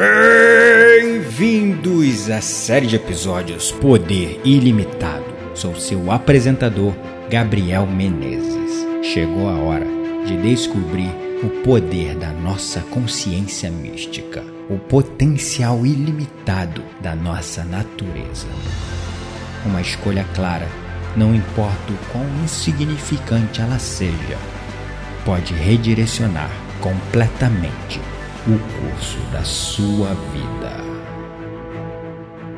Bem-vindos à série de episódios Poder Ilimitado. Sou seu apresentador, Gabriel Menezes. Chegou a hora de descobrir o poder da nossa consciência mística, o potencial ilimitado da nossa natureza. Uma escolha clara, não importa o quão insignificante ela seja, pode redirecionar completamente o curso da sua vida.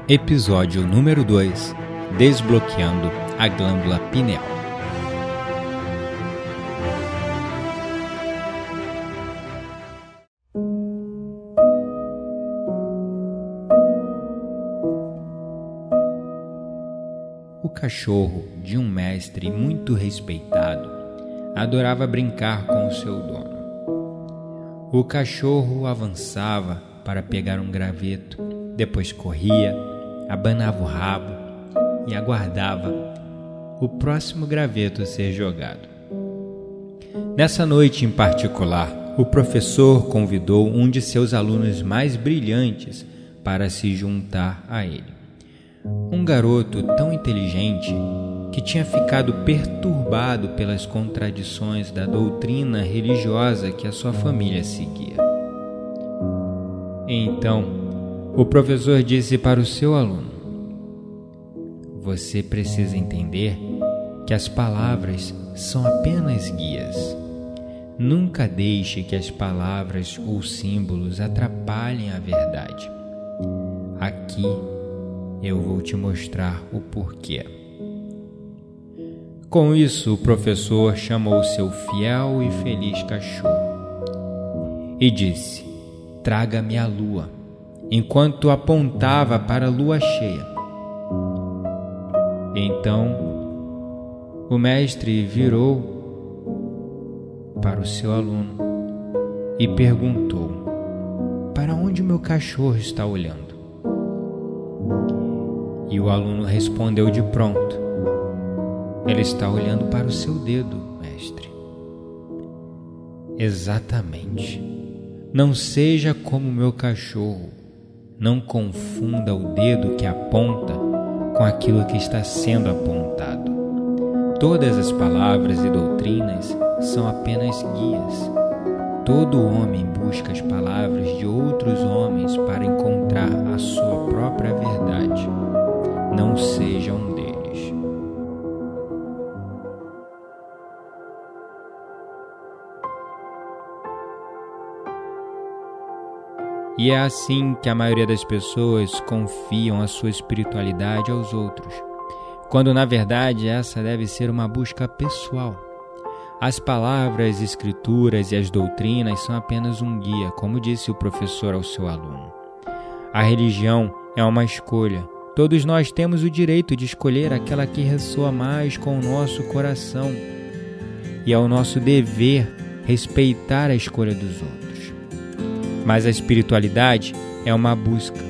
Episódio número 2 Desbloqueando a glândula pineal. O cachorro de um mestre muito respeitado adorava brincar com o seu dono. O cachorro avançava para pegar um graveto, depois corria, abanava o rabo e aguardava o próximo graveto ser jogado. Nessa noite em particular, o professor convidou um de seus alunos mais brilhantes para se juntar a ele. Um garoto tão inteligente que tinha ficado perturbado pelas contradições da doutrina religiosa que a sua família seguia. Então, o professor disse para o seu aluno: Você precisa entender que as palavras são apenas guias. Nunca deixe que as palavras ou símbolos atrapalhem a verdade. Aqui eu vou te mostrar o porquê. Com isso, o professor chamou seu fiel e feliz cachorro e disse: Traga-me a lua, enquanto apontava para a lua cheia. Então, o mestre virou para o seu aluno e perguntou: Para onde meu cachorro está olhando? E o aluno respondeu de pronto: ele está olhando para o seu dedo, mestre. Exatamente. Não seja como meu cachorro. Não confunda o dedo que aponta com aquilo que está sendo apontado. Todas as palavras e doutrinas são apenas guias. Todo homem busca as palavras de outros homens para encontrar a sua própria verdade. Não seja um E é assim que a maioria das pessoas confiam a sua espiritualidade aos outros, quando na verdade essa deve ser uma busca pessoal. As palavras, escrituras e as doutrinas são apenas um guia, como disse o professor ao seu aluno. A religião é uma escolha. Todos nós temos o direito de escolher aquela que ressoa mais com o nosso coração. E é o nosso dever respeitar a escolha dos outros. Mas a espiritualidade é uma busca,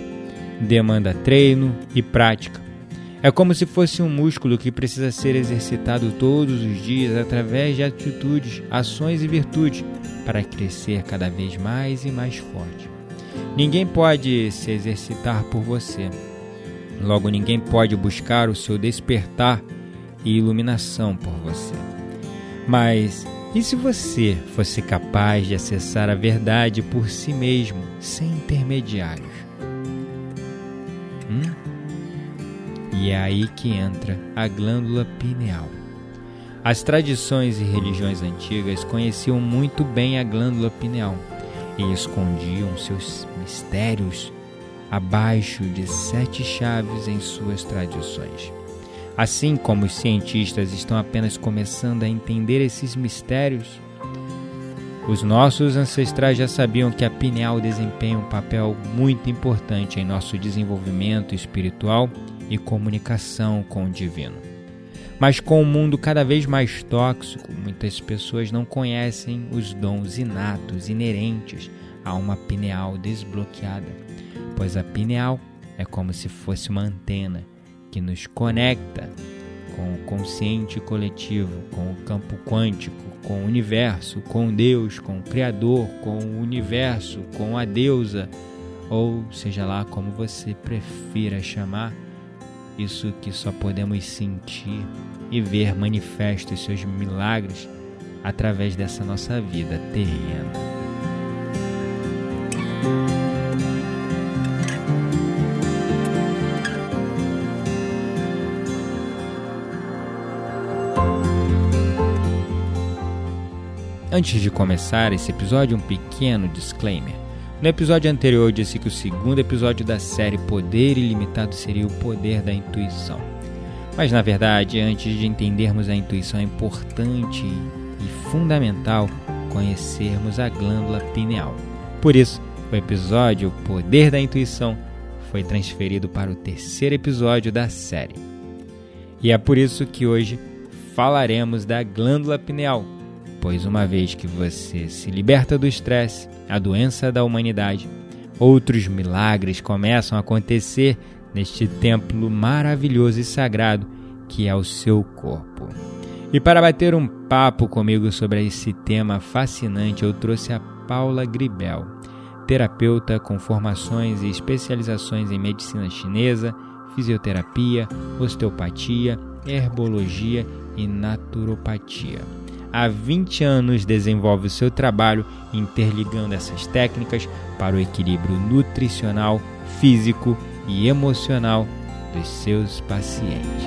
demanda treino e prática. É como se fosse um músculo que precisa ser exercitado todos os dias através de atitudes, ações e virtudes para crescer cada vez mais e mais forte. Ninguém pode se exercitar por você. Logo, ninguém pode buscar o seu despertar e iluminação por você. Mas e se você fosse capaz de acessar a verdade por si mesmo, sem intermediários? Hum? E é aí que entra a glândula pineal. As tradições e religiões antigas conheciam muito bem a glândula pineal e escondiam seus mistérios abaixo de sete chaves em suas tradições. Assim como os cientistas estão apenas começando a entender esses mistérios, os nossos ancestrais já sabiam que a pineal desempenha um papel muito importante em nosso desenvolvimento espiritual e comunicação com o divino. Mas com o um mundo cada vez mais tóxico, muitas pessoas não conhecem os dons inatos inerentes a uma pineal desbloqueada, pois a pineal é como se fosse uma antena que nos conecta com o consciente coletivo, com o campo quântico, com o universo, com Deus, com o Criador, com o universo, com a deusa ou seja lá como você prefira chamar, isso que só podemos sentir e ver manifestos seus milagres através dessa nossa vida terrena. Antes de começar esse episódio, um pequeno disclaimer. No episódio anterior, eu disse que o segundo episódio da série Poder Ilimitado seria o poder da intuição. Mas na verdade, antes de entendermos a intuição, é importante e fundamental conhecermos a glândula pineal. Por isso, o episódio Poder da Intuição foi transferido para o terceiro episódio da série. E é por isso que hoje falaremos da glândula pineal pois uma vez que você se liberta do estresse, a doença da humanidade, outros milagres começam a acontecer neste templo maravilhoso e sagrado que é o seu corpo. E para bater um papo comigo sobre esse tema fascinante, eu trouxe a Paula Gribel, terapeuta com formações e especializações em medicina chinesa, fisioterapia, osteopatia, herbologia e naturopatia há 20 anos desenvolve o seu trabalho interligando essas técnicas para o equilíbrio nutricional, físico e emocional dos seus pacientes.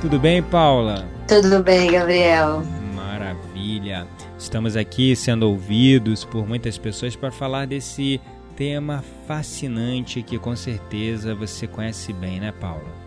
Tudo bem, Paula? Tudo bem, Gabriel. Maravilha. Estamos aqui sendo ouvidos por muitas pessoas para falar desse tema fascinante que com certeza você conhece bem, né, Paula?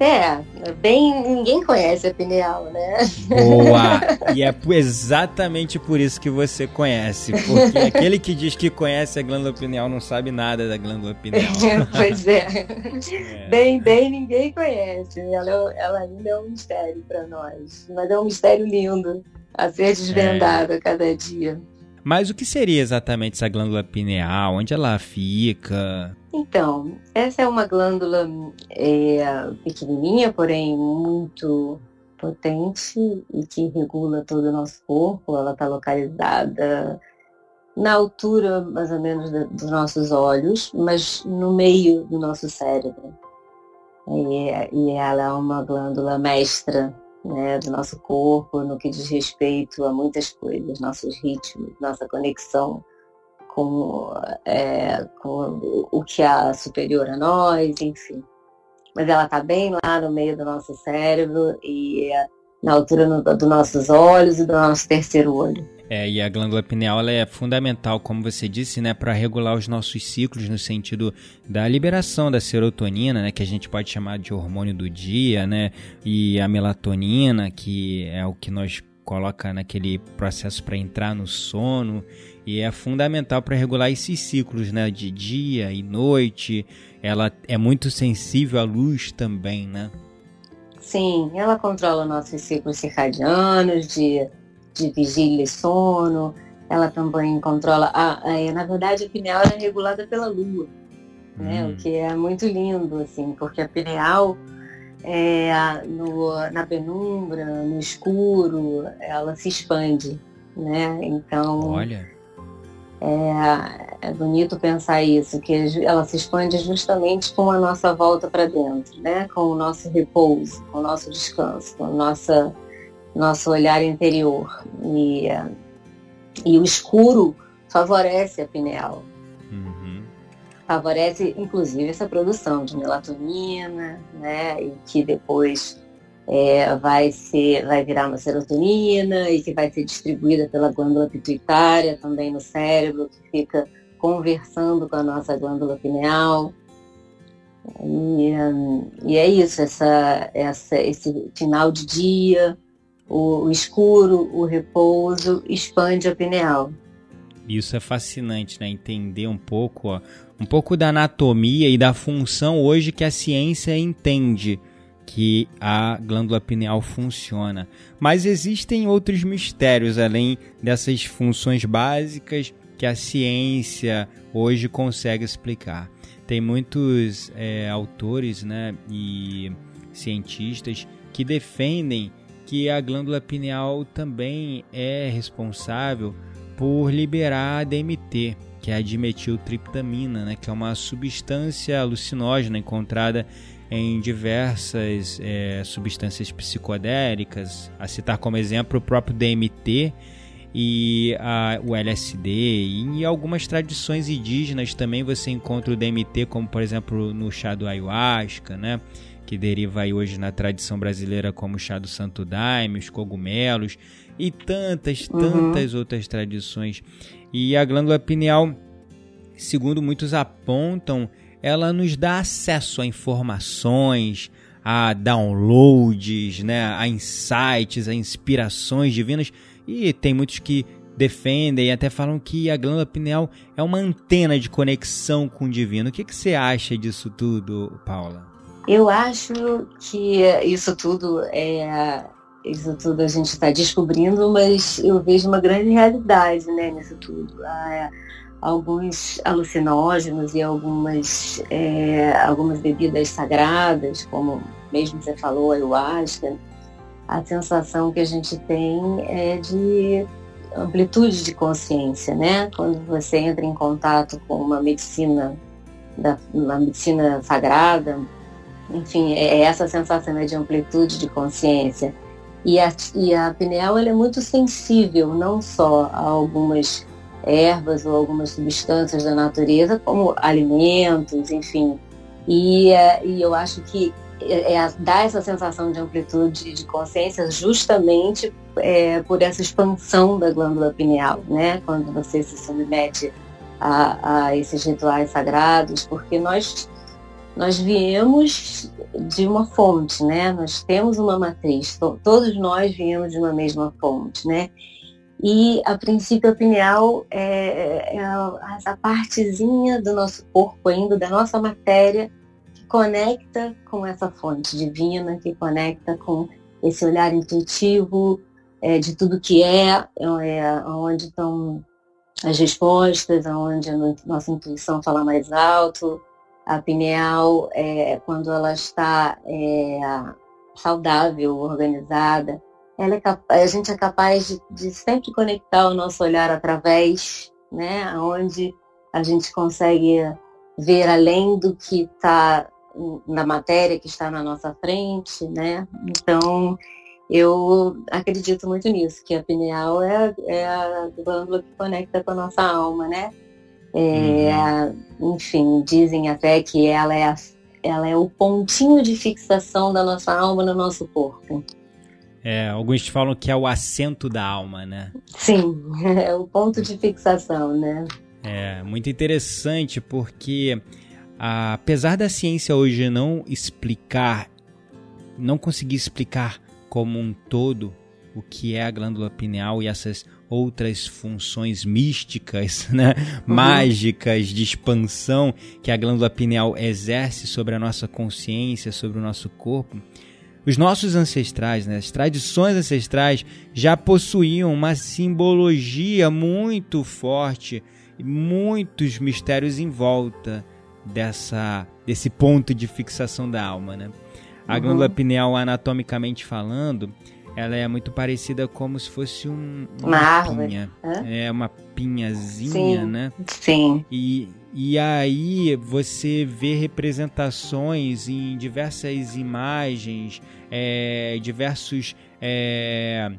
É, bem, ninguém conhece a pineal, né? Boa! E é exatamente por isso que você conhece, porque aquele que diz que conhece a glândula pineal não sabe nada da glândula pineal. pois é. é. Bem, bem, ninguém conhece. Ela, ela ainda é um mistério para nós, mas é um mistério lindo a ser desvendada é. cada dia. Mas o que seria exatamente essa glândula pineal? Onde ela fica? Então, essa é uma glândula é, pequenininha, porém muito potente e que regula todo o nosso corpo. Ela está localizada na altura, mais ou menos, dos nossos olhos, mas no meio do nosso cérebro. E, e ela é uma glândula mestra né, do nosso corpo no que diz respeito a muitas coisas, nossos ritmos, nossa conexão com, é, com o que há superior a nós, enfim. Mas ela está bem lá no meio do nosso cérebro e é na altura no, dos nossos olhos e do nosso terceiro olho. É, e a glândula pineal ela é fundamental, como você disse, né, para regular os nossos ciclos no sentido da liberação da serotonina, né, que a gente pode chamar de hormônio do dia, né, e a melatonina, que é o que nós coloca naquele processo para entrar no sono e é fundamental para regular esses ciclos, né, de dia e noite. Ela é muito sensível à luz também, né? Sim, ela controla nossos ciclos circadianos de de vigília e sono. Ela também controla. A, a, na verdade, a pineal é regulada pela lua, né? O hum. que é muito lindo, assim, porque a pineal é, no, na penumbra, no escuro, ela se expande, né? Então. Olha. É, é bonito pensar isso, que ela se expande justamente com a nossa volta para dentro, né? Com o nosso repouso, com o nosso descanso, com a nossa nosso olhar interior. E, e o escuro favorece a pineal. Uhum. Favorece, inclusive, essa produção de melatonina, né? E que depois é, vai, ser, vai virar uma serotonina e que vai ser distribuída pela glândula pituitária também no cérebro, que fica conversando com a nossa glândula pineal. E, e é isso, essa, essa, esse final de dia, o, escuro, o repouso, expande a pineal. Isso é fascinante, né? Entender um pouco, ó, um pouco da anatomia e da função hoje que a ciência entende que a glândula pineal funciona. Mas existem outros mistérios além dessas funções básicas que a ciência hoje consegue explicar. Tem muitos é, autores né, e cientistas que defendem que a glândula pineal também é responsável por liberar a DMT, que é a dimetiltriptamina, né, que é uma substância alucinógena encontrada em diversas é, substâncias psicodélicas, a citar como exemplo o próprio DMT e a, o LSD. E em algumas tradições indígenas também você encontra o DMT, como por exemplo no chá do ayahuasca, né? Que deriva aí hoje na tradição brasileira como o chá do santo daime, os cogumelos e tantas, uhum. tantas outras tradições. E a glândula pineal, segundo muitos apontam, ela nos dá acesso a informações, a downloads, né, a insights, a inspirações divinas. E tem muitos que defendem e até falam que a glândula pineal é uma antena de conexão com o divino. O que, que você acha disso tudo, Paula? Eu acho que isso tudo é isso tudo a gente está descobrindo, mas eu vejo uma grande realidade né, nisso tudo. Há alguns alucinógenos e algumas, é, algumas bebidas sagradas, como mesmo você falou, ayahuasca, a sensação que a gente tem é de amplitude de consciência, né? Quando você entra em contato com uma medicina, da, uma medicina sagrada, enfim, é, é essa sensação né, de amplitude de consciência. E a, e a pineal ela é muito sensível, não só a algumas ervas ou algumas substâncias da natureza, como alimentos, enfim. E, é, e eu acho que é, é, dá essa sensação de amplitude de consciência justamente é, por essa expansão da glândula pineal, né? Quando você se submete a, a esses rituais sagrados, porque nós nós viemos de uma fonte, né? Nós temos uma matriz, todos nós viemos de uma mesma fonte, né? E a princípio pineal é, é a partezinha do nosso corpo ainda, da nossa matéria, que conecta com essa fonte divina, que conecta com esse olhar intuitivo é, de tudo que é, é onde estão as respostas, onde a nossa intuição fala mais alto, a pineal, é, quando ela está é, saudável, organizada, ela é a gente é capaz de, de, sempre conectar o nosso olhar através, né, onde a gente consegue ver além do que está na matéria que está na nossa frente, né? Então, eu acredito muito nisso, que a pineal é, é a glândula que conecta com a nossa alma, né? É, uhum. Enfim, dizem até que ela é, a, ela é o pontinho de fixação da nossa alma no nosso corpo. É, alguns falam que é o assento da alma, né? Sim, é o ponto de fixação, né? É, muito interessante porque apesar da ciência hoje não explicar, não conseguir explicar como um todo o que é a glândula pineal e essas outras funções místicas, né? Uhum. mágicas de expansão que a glândula pineal exerce sobre a nossa consciência, sobre o nosso corpo. Os nossos ancestrais, né, as tradições ancestrais já possuíam uma simbologia muito forte, muitos mistérios em volta dessa desse ponto de fixação da alma, né? A uhum. glândula pineal anatomicamente falando, ela é muito parecida como se fosse um, uma, uma pinha. É uma pinhazinha, Sim. né? Sim. E, e aí você vê representações em diversas imagens, é, diversos, é,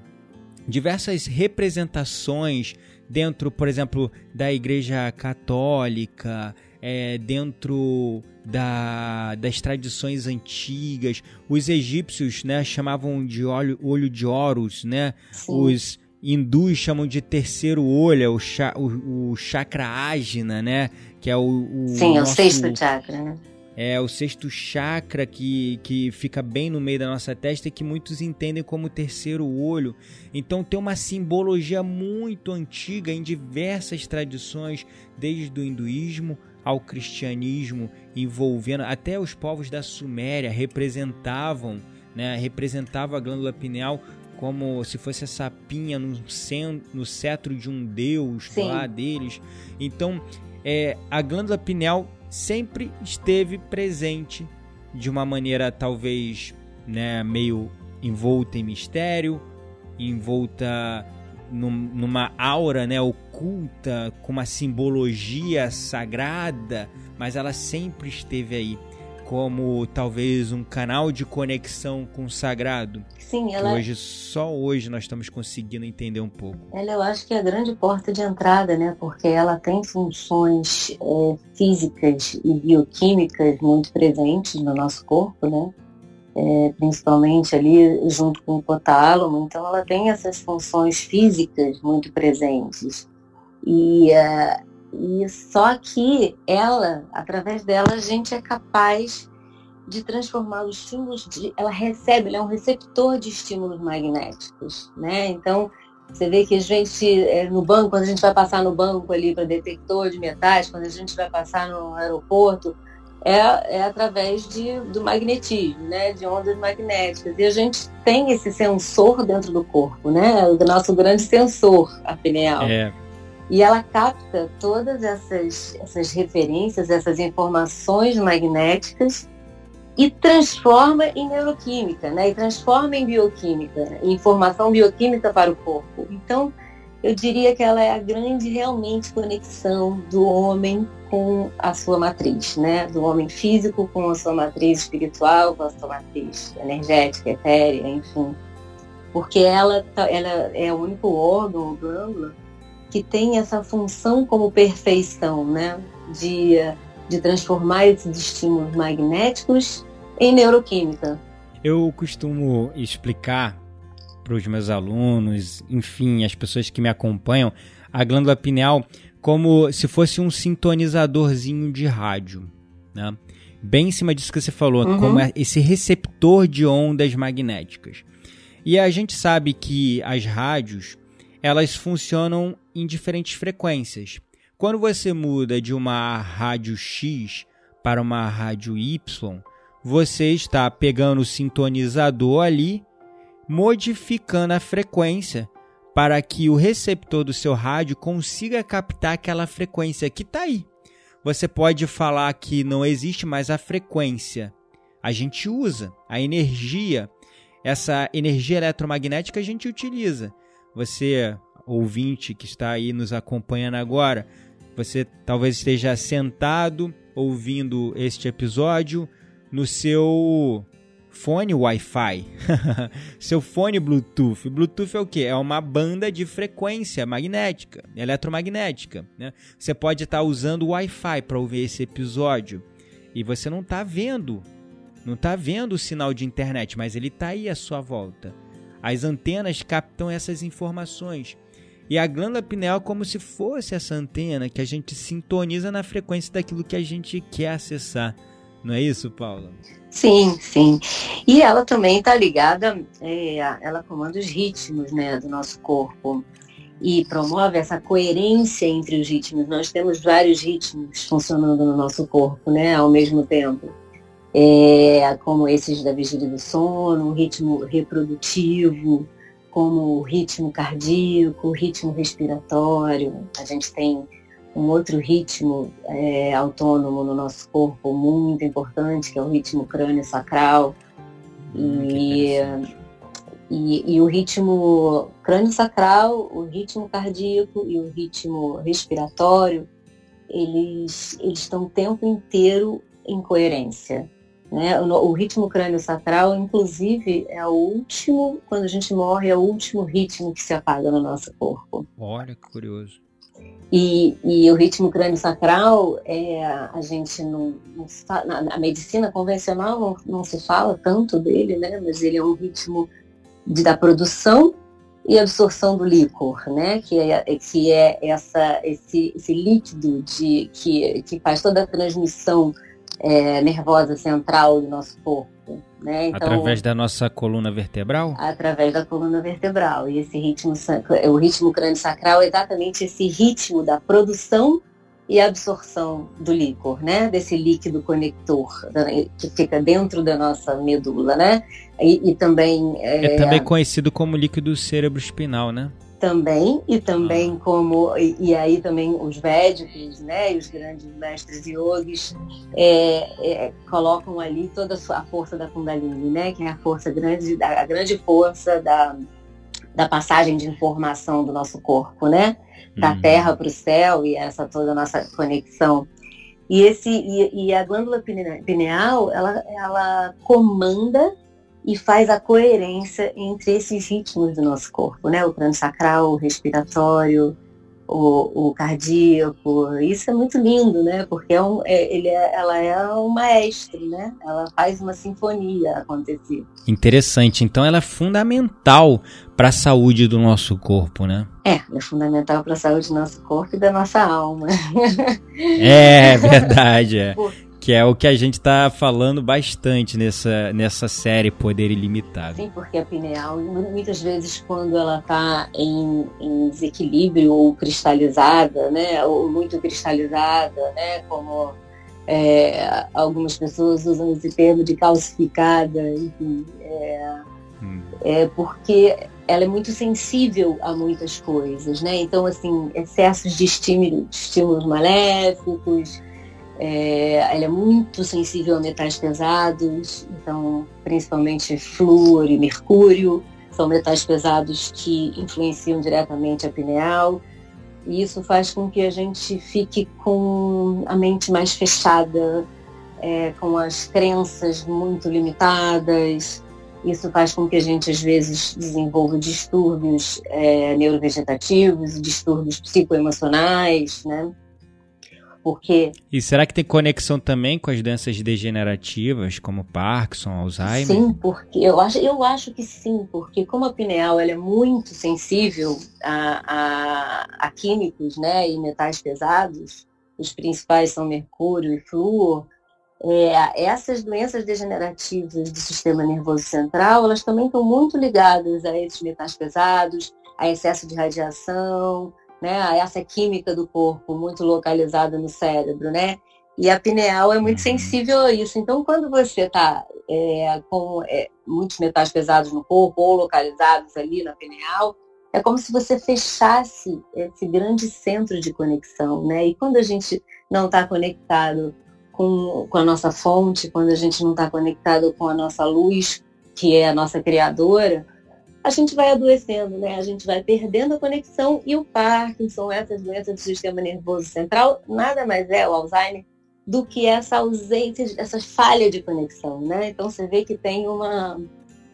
diversas representações dentro, por exemplo, da Igreja Católica, é, dentro da, das tradições antigas. Os egípcios né, chamavam de olho, olho de Horus, né? Os hindus chamam de terceiro olho, é o, cha, o, o chakra ágina, né? Que é o, o Sim, nosso, é o sexto chakra, né? É o sexto chakra que, que fica bem no meio da nossa testa e que muitos entendem como terceiro olho. Então tem uma simbologia muito antiga em diversas tradições, desde o hinduísmo ao cristianismo, envolvendo até os povos da Suméria representavam, né, representava a glândula pineal como se fosse a sapinha no, no cetro de um deus Sim. lá deles. Então, é, a glândula pineal sempre esteve presente de uma maneira talvez né, meio envolta em mistério, envolta num, numa aura né, oculta, com uma simbologia sagrada, mas ela sempre esteve aí como talvez um canal de conexão com o sagrado. Sim, ela. hoje, só hoje, nós estamos conseguindo entender um pouco. Ela, eu acho que é a grande porta de entrada, né? Porque ela tem funções é, físicas e bioquímicas muito presentes no nosso corpo, né? É, principalmente ali junto com o hipotálamo. Então, ela tem essas funções físicas muito presentes. E. Uh, e só que ela, através dela, a gente é capaz de transformar os estímulos, de, ela recebe, ela é um receptor de estímulos magnéticos, né? Então, você vê que a gente, é, no banco, quando a gente vai passar no banco ali para detector de metais, quando a gente vai passar no aeroporto, é, é através de, do magnetismo, né? De ondas magnéticas. E a gente tem esse sensor dentro do corpo, né? O nosso grande sensor, a pineal. É. E ela capta todas essas, essas referências, essas informações magnéticas e transforma em neuroquímica, né? E transforma em bioquímica, em informação bioquímica para o corpo. Então, eu diria que ela é a grande realmente conexão do homem com a sua matriz, né? Do homem físico com a sua matriz espiritual, com a sua matriz energética, etérea, enfim. Porque ela, tá, ela é o único órgão, glândula, que tem essa função como perfeição, né? De, de transformar esses estímulos magnéticos em neuroquímica. Eu costumo explicar para os meus alunos, enfim, as pessoas que me acompanham, a glândula pineal como se fosse um sintonizadorzinho de rádio, né? Bem em cima disso que você falou, uhum. como esse receptor de ondas magnéticas. E a gente sabe que as rádios, elas funcionam em diferentes frequências. Quando você muda de uma rádio X para uma rádio Y, você está pegando o sintonizador ali, modificando a frequência para que o receptor do seu rádio consiga captar aquela frequência que está aí. Você pode falar que não existe mais a frequência. A gente usa a energia, essa energia eletromagnética a gente utiliza. Você ouvinte que está aí nos acompanhando agora, você talvez esteja sentado ouvindo este episódio no seu fone Wi-Fi, seu fone Bluetooth. Bluetooth é o que? É uma banda de frequência magnética, eletromagnética. Né? Você pode estar usando o Wi-Fi para ouvir esse episódio e você não está vendo, não está vendo o sinal de internet, mas ele está aí à sua volta. As antenas captam essas informações. E a glândula pineal como se fosse essa antena que a gente sintoniza na frequência daquilo que a gente quer acessar. Não é isso, Paula? Sim, sim. E ela também está ligada, é, ela comanda os ritmos né, do nosso corpo e promove essa coerência entre os ritmos. Nós temos vários ritmos funcionando no nosso corpo, né, ao mesmo tempo. É, como esses da vigília do sono, o ritmo reprodutivo, como o ritmo cardíaco, o ritmo respiratório. A gente tem um outro ritmo é, autônomo no nosso corpo muito importante, que é o ritmo crânio-sacral. Hum, e, e, e, o ritmo crânio-sacral, o ritmo cardíaco e o ritmo respiratório, eles, eles estão o tempo inteiro em coerência. Né? O, o ritmo crânio-sacral, inclusive, é o último, quando a gente morre, é o último ritmo que se apaga no nosso corpo. Olha, que curioso. E, e o ritmo crânio-sacral, é, a gente não, não na, medicina convencional não, não, se fala tanto dele, né? mas ele é um ritmo de, da produção e absorção do líquor, né? que, é, que é essa, esse, esse líquido de, que, que faz toda a transmissão é, nervosa central do nosso corpo. Né? Então, através da nossa coluna vertebral? Através da coluna vertebral. E esse ritmo, o ritmo crânio-sacral é exatamente esse ritmo da produção e absorção do líquor, né? Desse líquido conector que fica dentro da nossa medula, né? E, e também é, é, também conhecido como líquido cerebroespinal, né? Também e também ah. como e, e, aí também os védicos, né? E os grandes mestres yogis é, é, colocam ali toda a força da Kundalini, né? Que é a força grande, a grande força da da passagem de informação do nosso corpo, né? Da uhum. terra para o céu e essa toda a nossa conexão. E, esse, e, e, a glândula pineal, ela, ela comanda e faz a coerência entre esses ritmos do nosso corpo, né? O plano sacral, o respiratório, o, o, cardíaco. Isso é muito lindo, né? Porque é um, é, ele é, ela é um maestro, né? Ela faz uma sinfonia acontecer. Interessante. Então ela é fundamental para a saúde do nosso corpo, né? É, é fundamental para a saúde do nosso corpo e da nossa alma. É, verdade. É. Que é o que a gente está falando bastante nessa, nessa série Poder Ilimitado. Sim, porque a pineal, muitas vezes, quando ela está em, em, desequilíbrio ou cristalizada, né, ou muito cristalizada, né, como é, algumas pessoas usam esse termo de calcificada, enfim, é, hum. é porque ela é muito sensível a muitas coisas, né? Então, assim, excessos de estímulo, de estímulos maléficos, é, ela é muito sensível a metais pesados, então principalmente flúor e mercúrio são metais pesados que influenciam diretamente a pineal. E isso faz com que a gente fique com a mente mais fechada, é, com as crenças muito limitadas. Isso faz com que a gente, às vezes, desenvolva distúrbios é, neurovegetativos, distúrbios psicoemocionais, né? Porque... E será que tem conexão também com as doenças degenerativas, como Parkinson, Alzheimer? Sim, porque eu acho, eu acho que sim, porque como a pineal ela é muito sensível a, a, a químicos né, e metais pesados, os principais são mercúrio e flúor, é, essas doenças degenerativas do sistema nervoso central, elas também estão muito ligadas a esses metais pesados, a excesso de radiação, né? Essa química do corpo muito localizada no cérebro, né? E a pineal é muito uhum. sensível a isso. Então, quando você está é, com é, muitos metais pesados no corpo ou localizados ali na pineal, é como se você fechasse esse grande centro de conexão, né? E quando a gente não está conectado com, com a nossa fonte, quando a gente não está conectado com a nossa luz, que é a nossa criadora, a gente vai adoecendo, né? A gente vai perdendo a conexão e o Parkinson, essas doenças do sistema nervoso central, nada mais é o Alzheimer do que essa ausência, essa falha de conexão, né? Então você vê que tem uma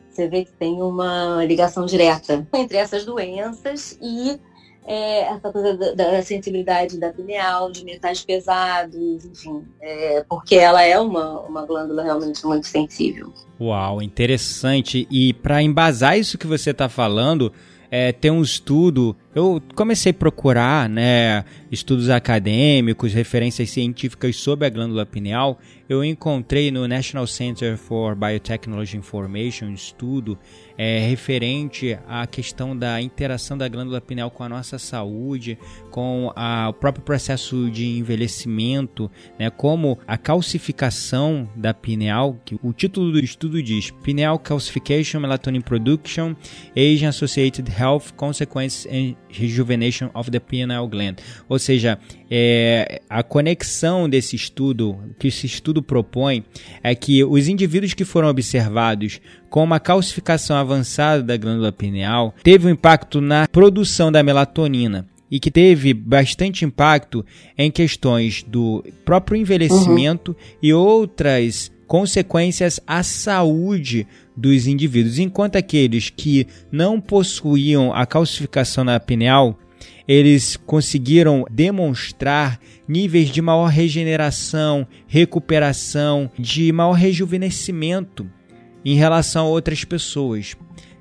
você vê que tem uma ligação direta entre essas doenças e é, essa coisa da, da, sensibilidade da pineal, de metais pesados, enfim, é, porque ela é uma, uma glândula realmente muito sensível. Uau, interessante. E para embasar isso que você está falando, é, tem um estudo. Eu comecei a procurar né, estudos acadêmicos, referências científicas sobre a glândula pineal. Eu encontrei no National Center for Biotechnology Information um estudo é, referente à questão da interação da glândula pineal com a nossa saúde, com a, o próprio processo de envelhecimento, né, como a calcificação da pineal, que o título do estudo diz Pineal Calcification, Melatonin Production, Aging Associated Health Consequences and Rejuvenation of the Pineal Gland. Ou seja, é, a conexão desse estudo, que esse estudo propõe, é que os indivíduos que foram observados com uma calcificação avançada da glândula pineal teve um impacto na produção da melatonina e que teve bastante impacto em questões do próprio envelhecimento uhum. e outras consequências à saúde dos indivíduos, enquanto aqueles que não possuíam a calcificação na pineal eles conseguiram demonstrar níveis de maior regeneração, recuperação, de maior rejuvenescimento em relação a outras pessoas.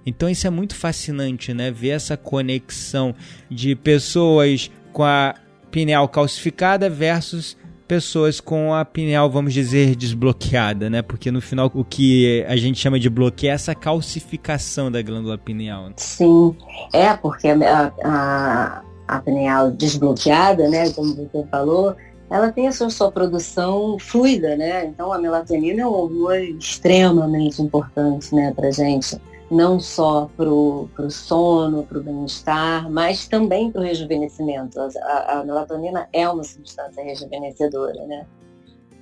Então isso é muito fascinante, né? Ver essa conexão de pessoas com a pineal calcificada versus pessoas com a pineal, vamos dizer, desbloqueada, né? Porque no final o que a gente chama de bloqueio é essa calcificação da glândula pineal. Sim, é porque a, a, a pineal desbloqueada, né, como você falou, ela tem a sua, sua produção fluida, né? Então a melatonina é um hormônio extremamente importante, né, para gente, não só para o sono, para o bem-estar, mas também para o rejuvenescimento. A, a, melatonina é uma substância rejuvenescedora, né?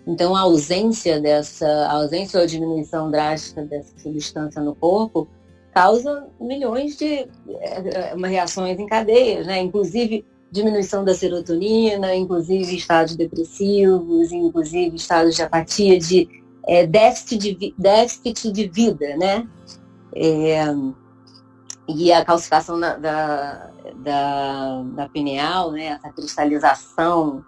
Então a ausência dessa, a ausência ou diminuição drástica dessa substância no corpo causa milhões de é, reações em cadeias, né? Inclusive diminuição da serotonina, inclusive estados depressivos, inclusive estados de apatia, de é, déficit, de, déficit de vida, né? É, e a calcificação da, da, da, da, pineal, né? Essa cristalização,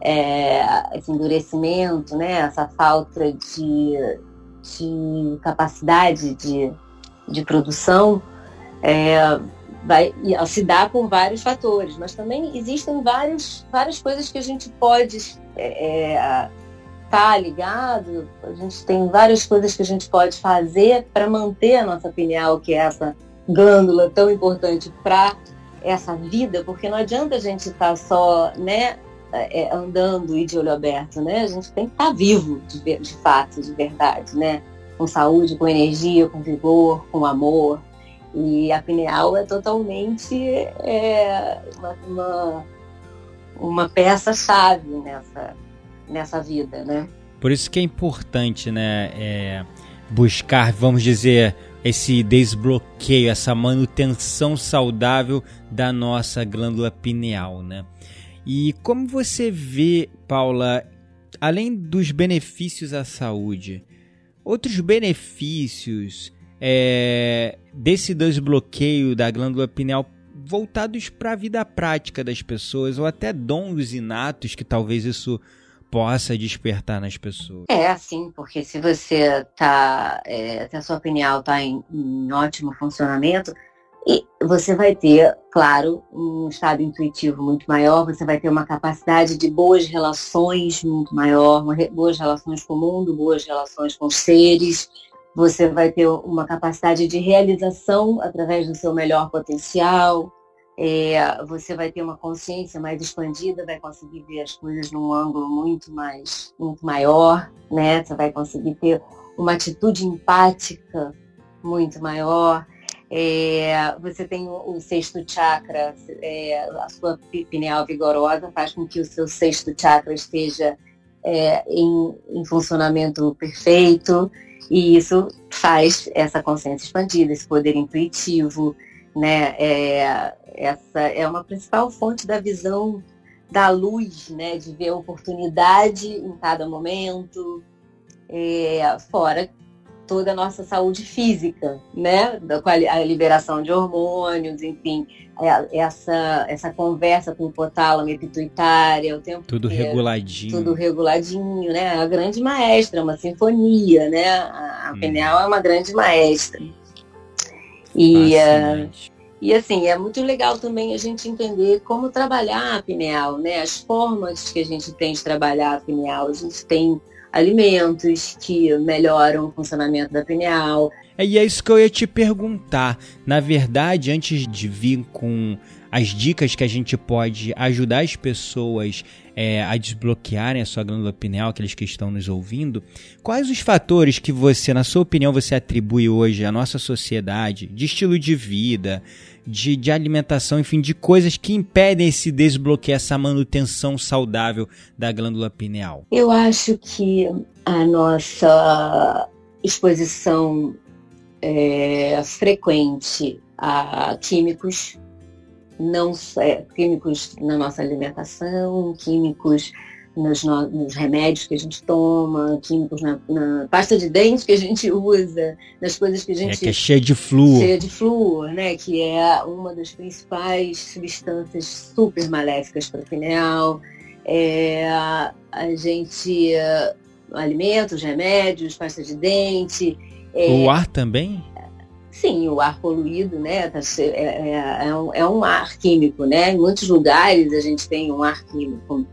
é, esse endurecimento, né? Essa falta de, de capacidade de, de produção, é, vai se dá por vários fatores, mas também existem vários, várias coisas que a gente pode é, é, tá ligado, a gente tem várias coisas que a gente pode fazer para manter a nossa pineal, que é essa glândula tão importante para essa vida, porque não adianta a gente estar tá só né, é, andando e de olho aberto, né? A gente tem que estar tá vivo de, de fato, de verdade, né? Com saúde, com energia, com vigor, com amor, e a pineal é totalmente é, uma, uma, uma peça-chave nessa, nessa vida, né? Por isso que é importante, né, é, buscar, vamos dizer, esse desbloqueio, essa manutenção saudável da nossa glândula pineal, né? E como você vê, Paula, além dos benefícios à saúde, outros benefícios é, desse desbloqueio da glândula pineal voltados para a vida prática das pessoas ou até dons inatos que talvez isso possa despertar nas pessoas. É assim, porque se você tá, é, se a sua pineal está em, em ótimo funcionamento, e você vai ter, claro, um estado intuitivo muito maior, você vai ter uma capacidade de boas relações muito maior, boas relações com o mundo, boas relações com os seres, você vai ter uma capacidade de realização através do seu melhor potencial, é, você vai ter uma consciência mais expandida, vai conseguir ver as coisas num ângulo muito mais, muito maior, né? Você vai conseguir ter uma atitude empática muito maior. É, você tem o, sexto chakra, é, a sua pineal vigorosa faz com que o seu sexto chakra esteja é, em, em funcionamento perfeito. E isso faz essa consciência expandida, esse poder intuitivo, né? É, essa é uma principal fonte da visão da luz, né? De ver a oportunidade em cada momento, é, fora toda a nossa saúde física, né? A liberação de hormônios, enfim, é, essa, essa conversa com o hipotálamo e pituitária, o tempo Tudo inteiro, reguladinho. Tudo reguladinho, né? A grande maestra, uma sinfonia, né? A, a hum. Pineal é uma grande maestra. E, uh, e assim, é muito legal também a gente entender como trabalhar a pineal, né? As formas que a gente tem de trabalhar a pineal. A gente tem alimentos que melhoram o funcionamento da pineal. É, e é isso que eu ia te perguntar. Na verdade, antes de vir com as dicas que a gente pode ajudar as pessoas é, a desbloquearem a sua glândula pineal, aqueles que estão nos ouvindo, quais os fatores que você, na sua opinião, você atribui hoje à nossa sociedade, de estilo de vida, de, de alimentação, enfim, de coisas que impedem esse desbloqueio, essa manutenção saudável da glândula pineal? Eu acho que a nossa exposição é, frequente a químicos, não é, químicos na nossa alimentação, químicos nos, nos, remédios que a gente toma, químicos na, na, pasta de dente que a gente usa, nas coisas que a gente. É que é cheia de flúor. Cheia de flúor, né? Que é uma das principais substâncias super maléficas para o pineal. É, a gente. alimentos, remédios, pasta de dente. É, o ar também? Sim, o ar poluído, né? Tá é, é, é, um, é um ar químico, né? Em muitos lugares a gente tem um ar químico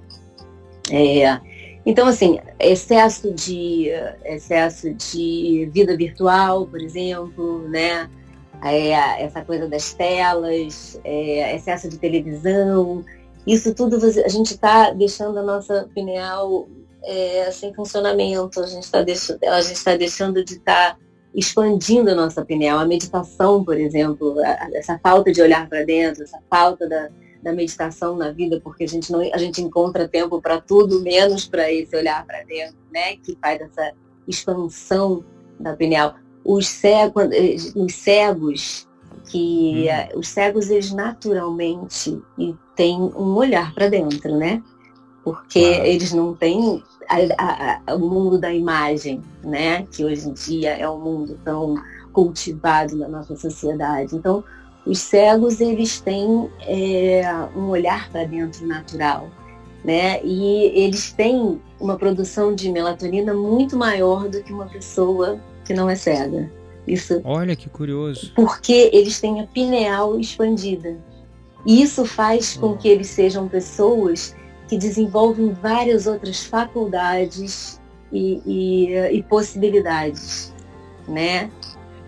é, então, assim, excesso de, excesso de vida virtual, por exemplo, né? é, essa coisa das telas, é, excesso de televisão, isso tudo a gente está deixando a nossa pineal é, sem funcionamento, a gente está deixando, tá deixando de estar tá expandindo a nossa pineal. A meditação, por exemplo, essa falta de olhar para dentro, essa falta da, da meditação na vida, porque a gente não a gente encontra tempo para tudo menos para esse olhar para dentro, né? Que faz essa expansão da pineal. Os cegos, os cegos que uhum. os cegos eles naturalmente têm um olhar para dentro, né? Porque eles não têm a, a, o mundo da imagem, né? Que hoje em dia é um mundo tão cultivado na nossa sociedade. Então, os cegos eles têm é, um olhar para dentro natural, né? E eles têm uma produção de melatonina muito maior do que uma pessoa que não é cega. Isso. Olha que curioso. Porque eles têm a pineal expandida. E isso faz com que eles sejam pessoas que desenvolvem várias outras faculdades e, e, e possibilidades, né?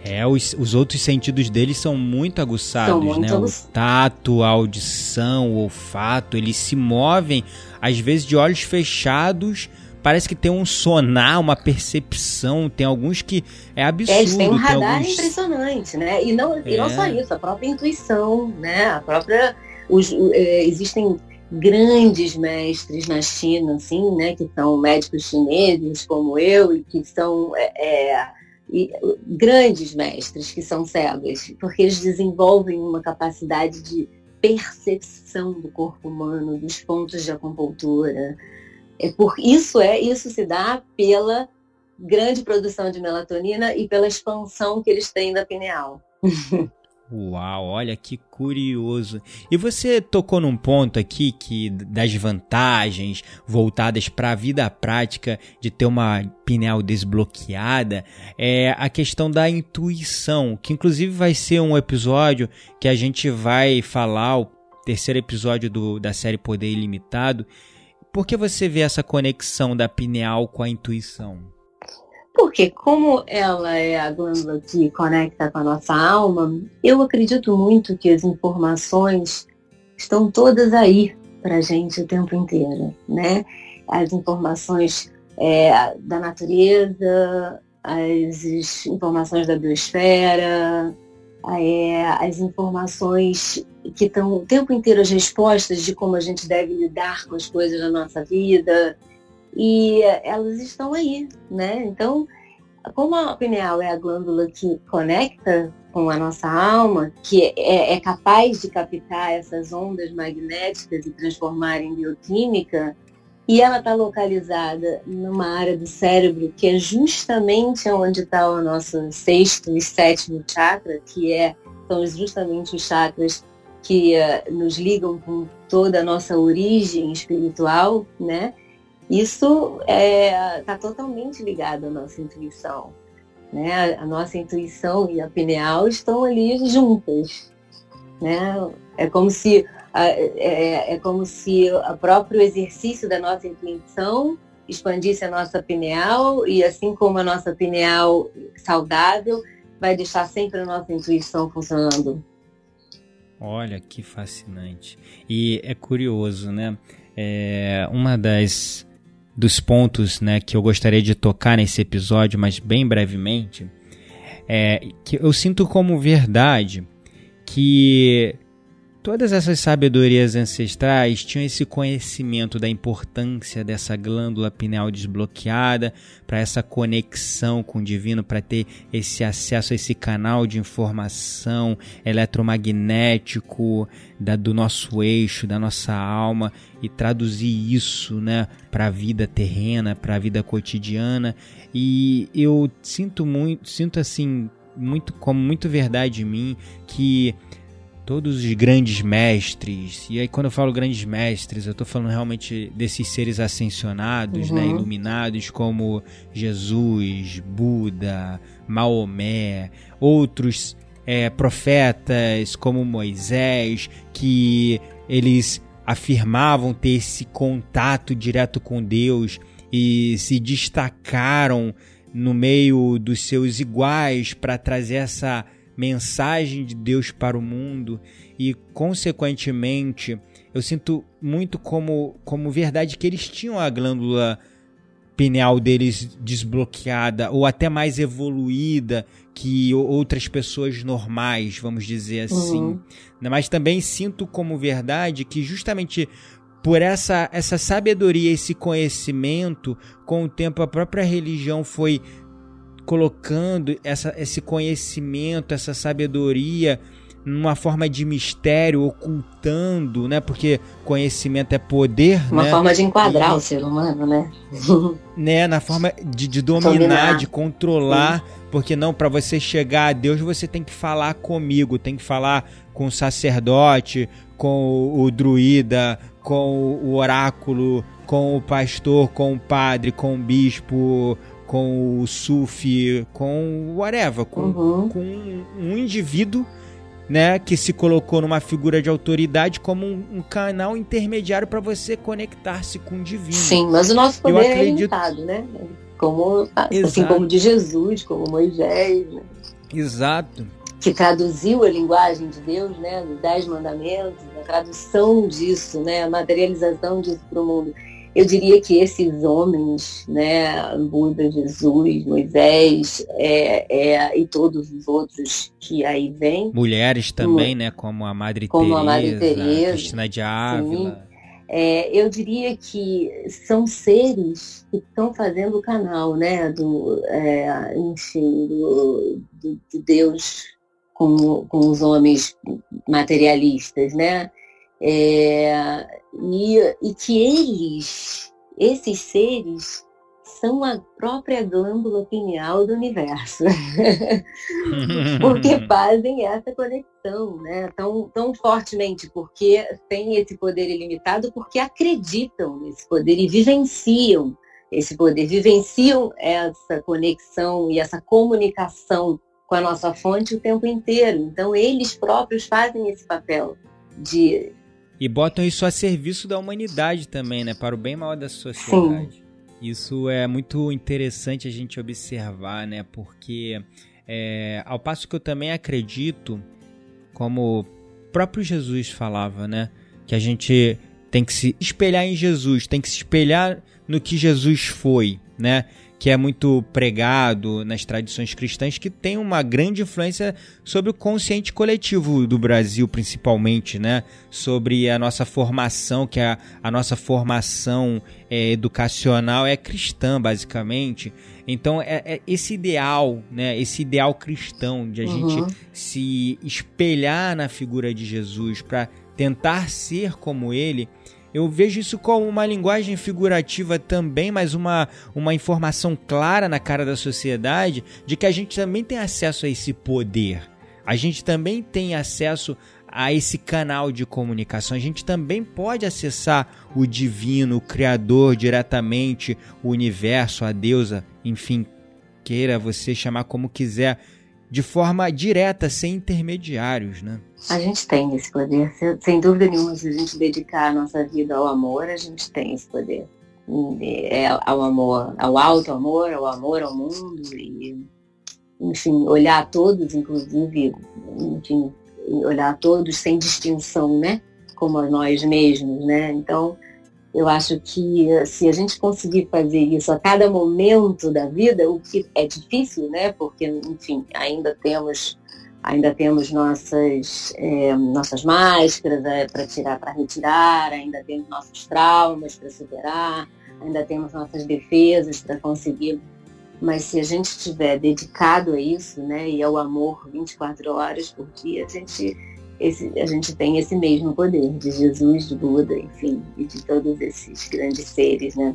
É, os, os outros sentidos deles são muito aguçados, são muito né? O tato, a audição, o olfato, eles se movem, às vezes de olhos fechados, parece que tem um sonar, uma percepção. Tem alguns que é absurdo. É, eles têm um radar alguns... impressionante, né? E não, é. e não só é. isso, a própria intuição, né? A própria. Os, é, existem grandes mestres na China, assim, né? Que são médicos chineses, como eu, e que são. É, é e, grandes mestres que são cegos, porque eles desenvolvem uma capacidade de percepção do corpo humano, dos pontos de acupuntura, é por isso é isso se dá pela grande produção de melatonina e pela expansão que eles têm da pineal. Uau, olha que curioso. E você tocou num ponto aqui que das vantagens voltadas para a vida prática de ter uma pineal desbloqueada é a questão da intuição, que inclusive vai ser um episódio que a gente vai falar o terceiro episódio do, da série Poder Ilimitado, por que você vê essa conexão da pineal com a intuição? Porque como ela é a glândula que conecta com a nossa alma, eu acredito muito que as informações estão todas aí para a gente o tempo inteiro, né? As informações é, da natureza, as informações da biosfera, é, as informações que estão o tempo inteiro as respostas de como a gente deve lidar com as coisas da nossa vida e elas estão aí, né? Então, como a pineal é a glândula que conecta com a nossa alma, que é, é capaz de captar essas ondas magnéticas e transformar em bioquímica, e ela está localizada numa área do cérebro que é justamente onde está o nosso sexto e sétimo chakra, que é, são justamente os chakras que uh, nos ligam com toda a nossa origem espiritual, né? Isso está é, tá totalmente ligado à nossa intuição. Né? A nossa intuição e a pineal estão ali juntas. Né? É como se é, é como se o próprio exercício da nossa intuição expandisse a nossa pineal e assim como a nossa pineal saudável vai deixar sempre a nossa intuição funcionando. Olha que fascinante. E é curioso, né? É uma das dos pontos, né, que eu gostaria de tocar nesse episódio, mas bem brevemente, é que eu sinto como verdade que Todas essas sabedorias ancestrais tinham esse conhecimento da importância dessa glândula pineal desbloqueada, para essa conexão com o divino, para ter esse acesso a esse canal de informação eletromagnético da, do nosso eixo, da nossa alma e traduzir isso né, para a vida terrena, para a vida cotidiana. E eu sinto muito, sinto assim, muito como muito verdade em mim que todos os grandes mestres, e aí quando eu falo grandes mestres, eu estou falando realmente desses seres ascensionados, né, uhum. né, iluminados como Jesus, Buda, Maomé, outros é, profetas como Moisés, que eles afirmavam ter esse contato direto com Deus e se destacaram no meio dos seus iguais para trazer essa mensagem de Deus para o mundo e, consequentemente, eu sinto muito como, como verdade que eles tinham a glândula pineal deles desbloqueada ou até mais evoluída que outras pessoas normais, vamos dizer assim. Uhum. Mas também sinto como verdade que justamente por essa, essa sabedoria, esse conhecimento, com o tempo a própria religião foi colocando essa, esse conhecimento, essa sabedoria numa forma de mistério, ocultando, né? Porque conhecimento é poder, Uma né? forma de enquadrar e, o ser humano, né? né? Na forma de, de dominar, dominar, de controlar. Sim. Porque não, para você chegar a Deus, você tem que falar comigo, tem que falar com o sacerdote, com o, o druida, com o oráculo, com o pastor, com o padre, com o bispo, com o sufi, com whatever, com, uhum. com um indivíduo né, que se colocou numa figura de autoridade como um, um canal intermediário para você conectar-se com o divino. Sim, mas o nosso poder acredito... é limitado, né? Como, assim como de Jesus, como Moisés, né? Exato. Que traduziu a linguagem de Deus, né, dos Dez Mandamentos, a tradução disso, né, a materialização disso para o mundo. Eu diria que esses homens, né, Buda, Jesus, Moisés é, é, e todos os outros que aí vêm. Mulheres também, né, como a Madre como Teresa, Cristina de Ávila. É, eu diria que são seres que estão fazendo o canal, né, do, é, enfim, do, do, de Deus com, com os homens materialistas, né? É, e, e que eles, esses seres, são a própria glândula pineal do universo. porque fazem essa conexão né? tão, tão fortemente, porque têm esse poder ilimitado, porque acreditam nesse poder e vivenciam esse poder, vivenciam essa conexão e essa comunicação com a nossa fonte o tempo inteiro. Então, eles próprios fazem esse papel de e botam isso a serviço da humanidade também, né? Para o bem mal da sociedade. Sim. Isso é muito interessante a gente observar, né? Porque é, ao passo que eu também acredito, como o próprio Jesus falava, né? Que a gente tem que se espelhar em Jesus, tem que se espelhar no que Jesus foi, né? Que é muito pregado nas tradições cristãs, que tem uma grande influência sobre o consciente coletivo do Brasil, principalmente, né? Sobre a nossa formação, que a, a nossa formação é, educacional é cristã, basicamente. Então, é, é, esse ideal, né? Esse ideal cristão de a uhum. gente se espelhar na figura de Jesus para tentar ser como ele eu vejo isso como uma linguagem figurativa também, mas uma, uma informação clara na cara da sociedade de que a gente também tem acesso a esse poder. A gente também tem acesso a esse canal de comunicação. A gente também pode acessar o divino, o Criador diretamente, o universo, a deusa, enfim, queira você chamar como quiser de forma direta, sem intermediários, né? A gente tem esse poder, sem dúvida nenhuma, se a gente dedicar a nossa vida ao amor, a gente tem esse poder. É, ao amor, ao alto amor, ao amor ao mundo e, enfim, olhar a todos, inclusive, enfim, olhar a todos sem distinção, né? Como a nós mesmos, né? Então, eu acho que se a gente conseguir fazer isso a cada momento da vida, o que é difícil, né? Porque, enfim, ainda temos ainda temos nossas, é, nossas máscaras é, para tirar, para retirar, ainda temos nossos traumas para superar, ainda temos nossas defesas para conseguir. Mas se a gente estiver dedicado a isso, né, e ao amor 24 horas por dia, a gente esse, a gente tem esse mesmo poder de Jesus, de Buda, enfim, e de todos esses grandes seres, né?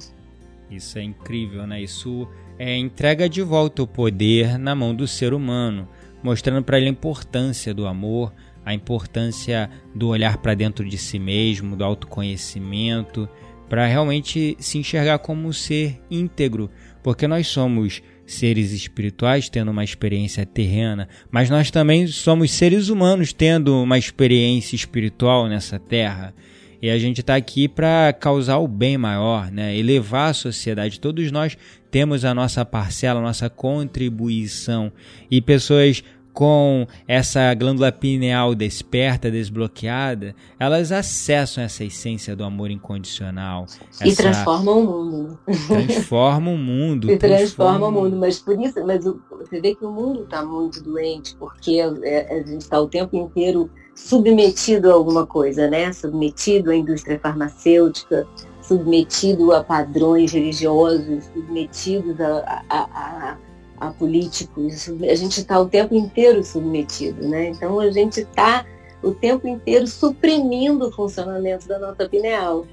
Isso é incrível, né? Isso é entrega de volta o poder na mão do ser humano, mostrando para ele a importância do amor, a importância do olhar para dentro de si mesmo, do autoconhecimento, para realmente se enxergar como um ser íntegro, porque nós somos seres espirituais tendo uma experiência terrena, mas nós também somos seres humanos tendo uma experiência espiritual nessa terra. E a gente está aqui para causar o bem maior, né? elevar a sociedade. Todos nós temos a nossa parcela, a nossa contribuição. E pessoas com essa glândula pineal desperta, desbloqueada, elas acessam essa essência do amor incondicional. E transformam o mundo. Transformam o mundo. E transformam o mundo. Mas por isso, mas você vê que o mundo está muito doente, porque é, a gente está o tempo inteiro submetido a alguma coisa, né? Submetido à indústria farmacêutica, submetido a padrões religiosos, submetidos a, a, a, a políticos. A gente está o tempo inteiro submetido, né? Então a gente está o tempo inteiro suprimindo o funcionamento da nota pineal.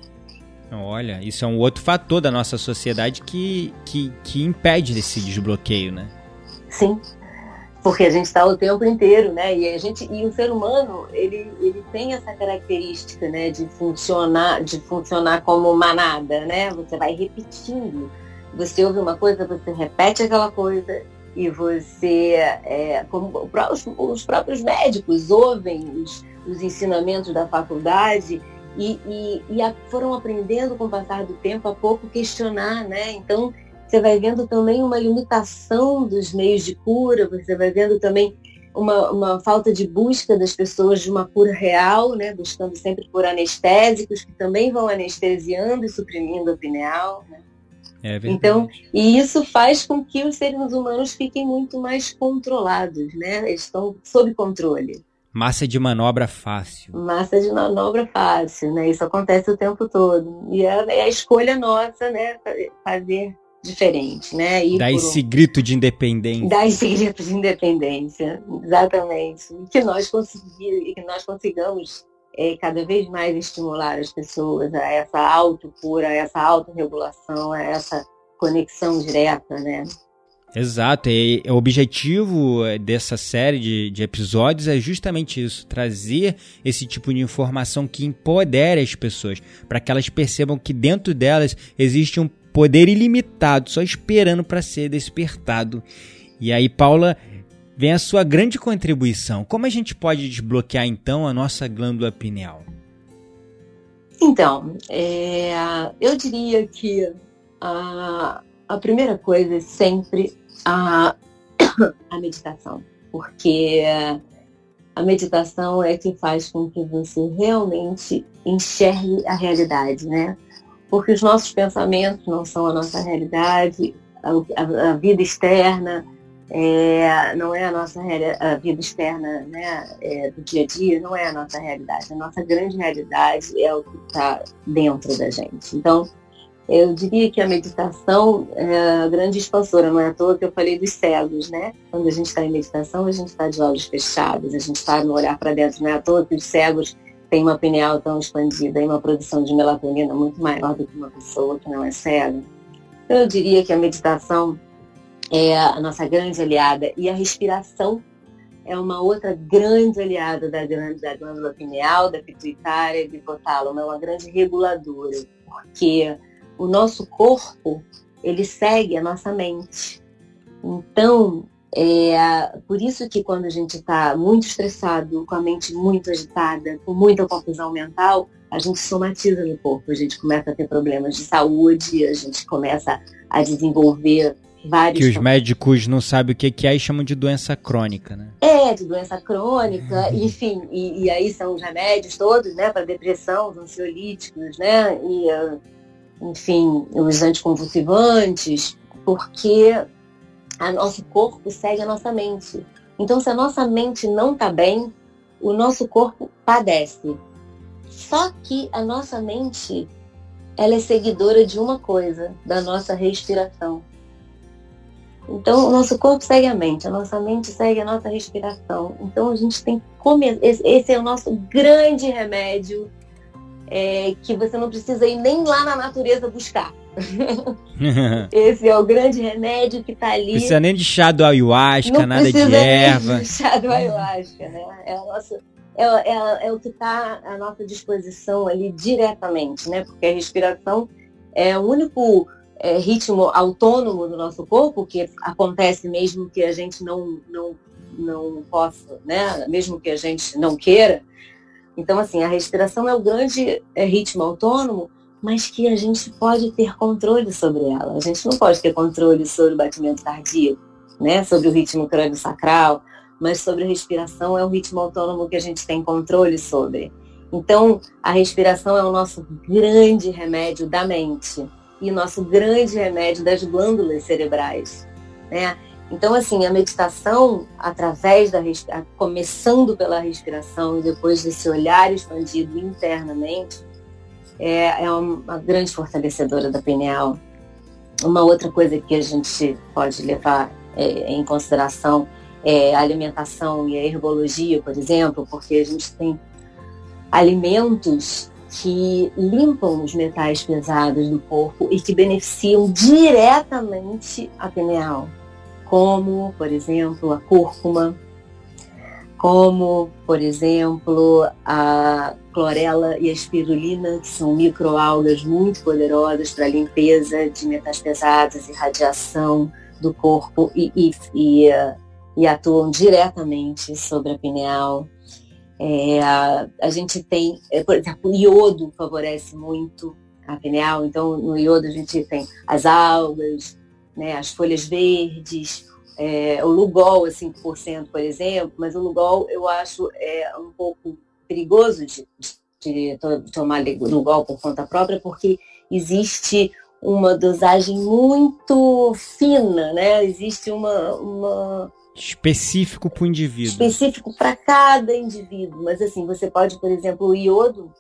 Olha, isso é um outro fator da nossa sociedade que, que, que impede esse desbloqueio, né? Sim, porque a gente está o tempo inteiro, né? E a gente e o ser humano ele, ele tem essa característica, né, de funcionar de funcionar como manada, né? Você vai repetindo. Você ouve uma coisa, você repete aquela coisa e você, é, como os, os, próprios médicos ouvem os, os ensinamentos da faculdade e, e, e foram aprendendo com o passar do tempo a pouco questionar, né? Então você vai vendo também uma limitação dos meios de cura, você vai vendo também uma, uma falta de busca das pessoas de uma cura real, né? buscando sempre por anestésicos, que também vão anestesiando e suprimindo a pineal. Né? É então, e isso faz com que os seres humanos fiquem muito mais controlados, né? Eles estão sob controle. Massa de manobra fácil. Massa de manobra fácil, né? Isso acontece o tempo todo. E é, é a escolha nossa, né? Fazer diferente, né? Ir Dá esse um... grito de independência. Dá esse grito de independência, exatamente. Que nós conseguir, que nós consigamos é, cada vez mais estimular as pessoas a essa autocura, a essa autorregulação, a essa conexão direta, né? Exato, e o objetivo dessa série de, de episódios é justamente isso: trazer esse tipo de informação que empodere as pessoas, para que elas percebam que dentro delas existe um poder ilimitado, só esperando para ser despertado. E aí, Paula, vem a sua grande contribuição. Como a gente pode desbloquear então a nossa glândula pineal? Então, é, eu diria que a, a primeira coisa é sempre a, a meditação, porque a meditação é que faz com que você realmente enxergue a realidade, né? porque os nossos pensamentos não são a nossa realidade, a, a, a vida externa é, não é a nossa a vida externa né, é, do dia a dia, não é a nossa realidade. A nossa grande realidade é o que está dentro da gente. Então, eu diria que a meditação é a grande expansora, não é à toa que eu falei dos cegos, né? Quando a gente está em meditação, a gente está de olhos fechados, a gente está no olhar para dentro, não é à toa que os cegos tem uma pineal tão expandida e uma produção de melatonina muito maior do que uma pessoa que não é cega. Então, eu diria que a meditação é a nossa grande aliada. E a respiração é uma outra grande aliada da, da glândula pineal, da pituitária e do hipotálamo, é uma grande reguladora, porque o nosso corpo, ele segue a nossa mente. Então, é, por isso que quando a gente está muito estressado, com a mente muito agitada, com muita confusão mental, a gente somatiza no corpo, a gente começa a ter problemas de saúde, a gente começa a desenvolver vários... Que os médicos não sabem o que é e chamam de doença crônica, né? É, de doença crônica, uhum. enfim, e, e, aí são os remédios todos, né, para depressão, os ansiolíticos, né, e, enfim, os anticonvulsivantes, porque a nosso corpo segue a nossa mente. Então, se a nossa mente não está bem, o nosso corpo padece. Só que a nossa mente, ela é seguidora de uma coisa, da nossa respiração. Então, o nosso corpo segue a mente, a nossa mente segue a nossa respiração. Então, a gente tem que comer. Esse é o nosso grande remédio, é, que você não precisa ir nem lá na natureza buscar Esse é o grande remédio que está ali. Precisa nem de chá do ayahuasca, Não nada de erva. De chá do ayahuasca, né? É, nossa, é, é, é o que está à nossa disposição ali diretamente, né? Porque a respiração é o único é, ritmo autônomo do nosso corpo que acontece mesmo que a gente não, não, não possa, né? Mesmo que a gente não queira. Então, assim, a respiração é o grande é, ritmo autônomo mas que a gente pode ter controle sobre ela. A gente não pode ter controle sobre o batimento cardíaco, né? sobre o ritmo crânio sacral, mas sobre a respiração é o ritmo autônomo que a gente tem controle sobre. Então, a respiração é o nosso grande remédio da mente e nosso grande remédio das glândulas cerebrais. Né? Então, assim, a meditação, através da começando pela respiração e depois desse olhar expandido internamente, é, é uma grande fortalecedora da pineal. Uma outra coisa que a gente pode levar é, em consideração é a alimentação e a herbologia, por exemplo, porque a gente tem alimentos que limpam os metais pesados do corpo e que beneficiam diretamente a pineal, como, por exemplo, a cúrcuma, como, por exemplo, a clorela e a espirulina, que são microalgas muito poderosas para limpeza de metais pesados e radiação do corpo e, e, e, e atuam diretamente sobre a pineal. É, a, a, gente tem, é, por exemplo, o iodo favorece muito a pineal, então no iodo a gente tem as algas, né, as folhas verdes, é, o Lugol a 5%, por exemplo, mas o Lugol eu acho é um pouco perigoso de, de, de tomar Lugol por conta própria, porque existe uma dosagem muito fina, né? Existe uma, uma específico para o indivíduo. Específico para cada indivíduo. Mas assim, você pode, por exemplo, o iodo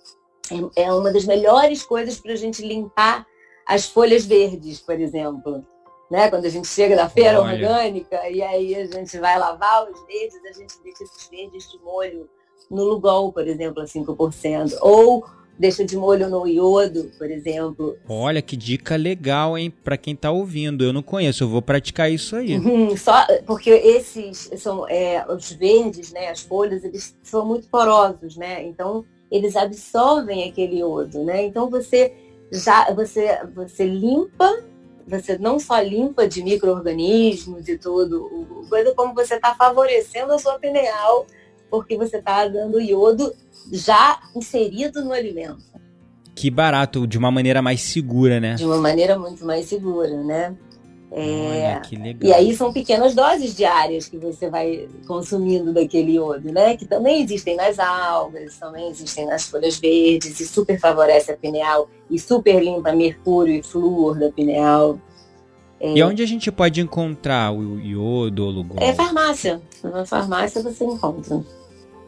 é, é uma das melhores coisas para a gente limpar as folhas verdes, por exemplo. Né? Quando a gente chega da feira Olha. orgânica e aí a gente vai lavar os verdes, a gente deixa esses verdes de molho no Lugol, por exemplo, a 5%. Ou deixa de molho no iodo, por exemplo. Olha que dica legal, hein, para quem está ouvindo. Eu não conheço, eu vou praticar isso aí. Uhum, só porque esses são é, os verdes, né, as folhas, eles são muito porosos, né? Então eles absorvem aquele iodo, né? Então você já você você limpa você não só limpa de micro-organismos e tudo, coisa como você está favorecendo a sua pineal, porque você está dando iodo já inserido no alimento. Que barato, de uma maneira mais segura, né? De uma maneira muito mais segura, né? É... Olha, que legal. E aí são pequenas doses diárias que você vai consumindo daquele iodo, né? Que também existem nas algas, também existem nas folhas verdes e super favorece a pineal e super limpa mercúrio e flúor da pineal. É... E onde a gente pode encontrar o iodo ou o lugol? É farmácia. Na farmácia você encontra.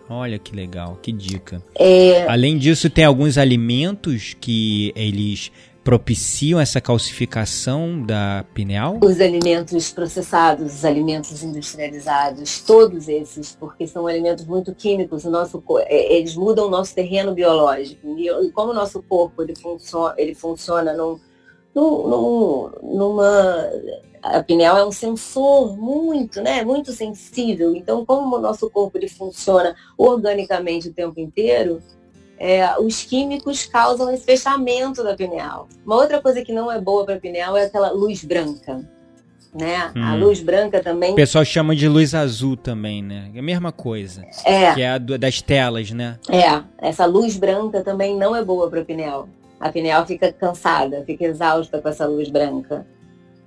Olha que legal, que dica. É... Além disso, tem alguns alimentos que eles propiciam essa calcificação da pineal? Os alimentos processados, os alimentos industrializados, todos esses, porque são alimentos muito químicos, o nosso, é, eles mudam o nosso terreno biológico. E como o nosso corpo ele funciona, ele funciona num, num, numa a pineal é um sensor muito, né, muito sensível. Então, como o nosso corpo ele funciona organicamente o tempo inteiro, é, os químicos causam esse fechamento da pineal. Uma outra coisa que não é boa para a pineal é aquela luz branca. Né? Hum. A luz branca também. O pessoal chama de luz azul também, né? É a mesma coisa. É. Que é a do, das telas, né? É. Essa luz branca também não é boa para a pineal. A pineal fica cansada, fica exausta com essa luz branca.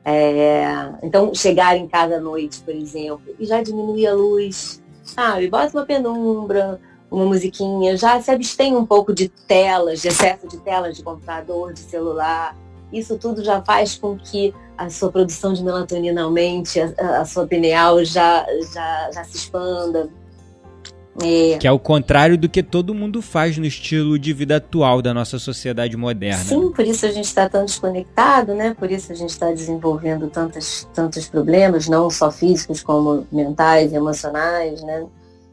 É, então, chegar em casa à noite, por exemplo, e já diminuir a luz, sabe? Bota uma penumbra, uma musiquinha, já se abstém um pouco de telas, de excesso de telas de computador, de celular. Isso tudo já faz com que a sua produção de melatonina aumente, a, a sua pineal já, já, já se expanda. É. Que é o contrário do que todo mundo faz no estilo de vida atual da nossa sociedade moderna. Sim, por isso a gente está tão desconectado, né? Por isso a gente está desenvolvendo tantos, tantos problemas, não só físicos como mentais, emocionais, né?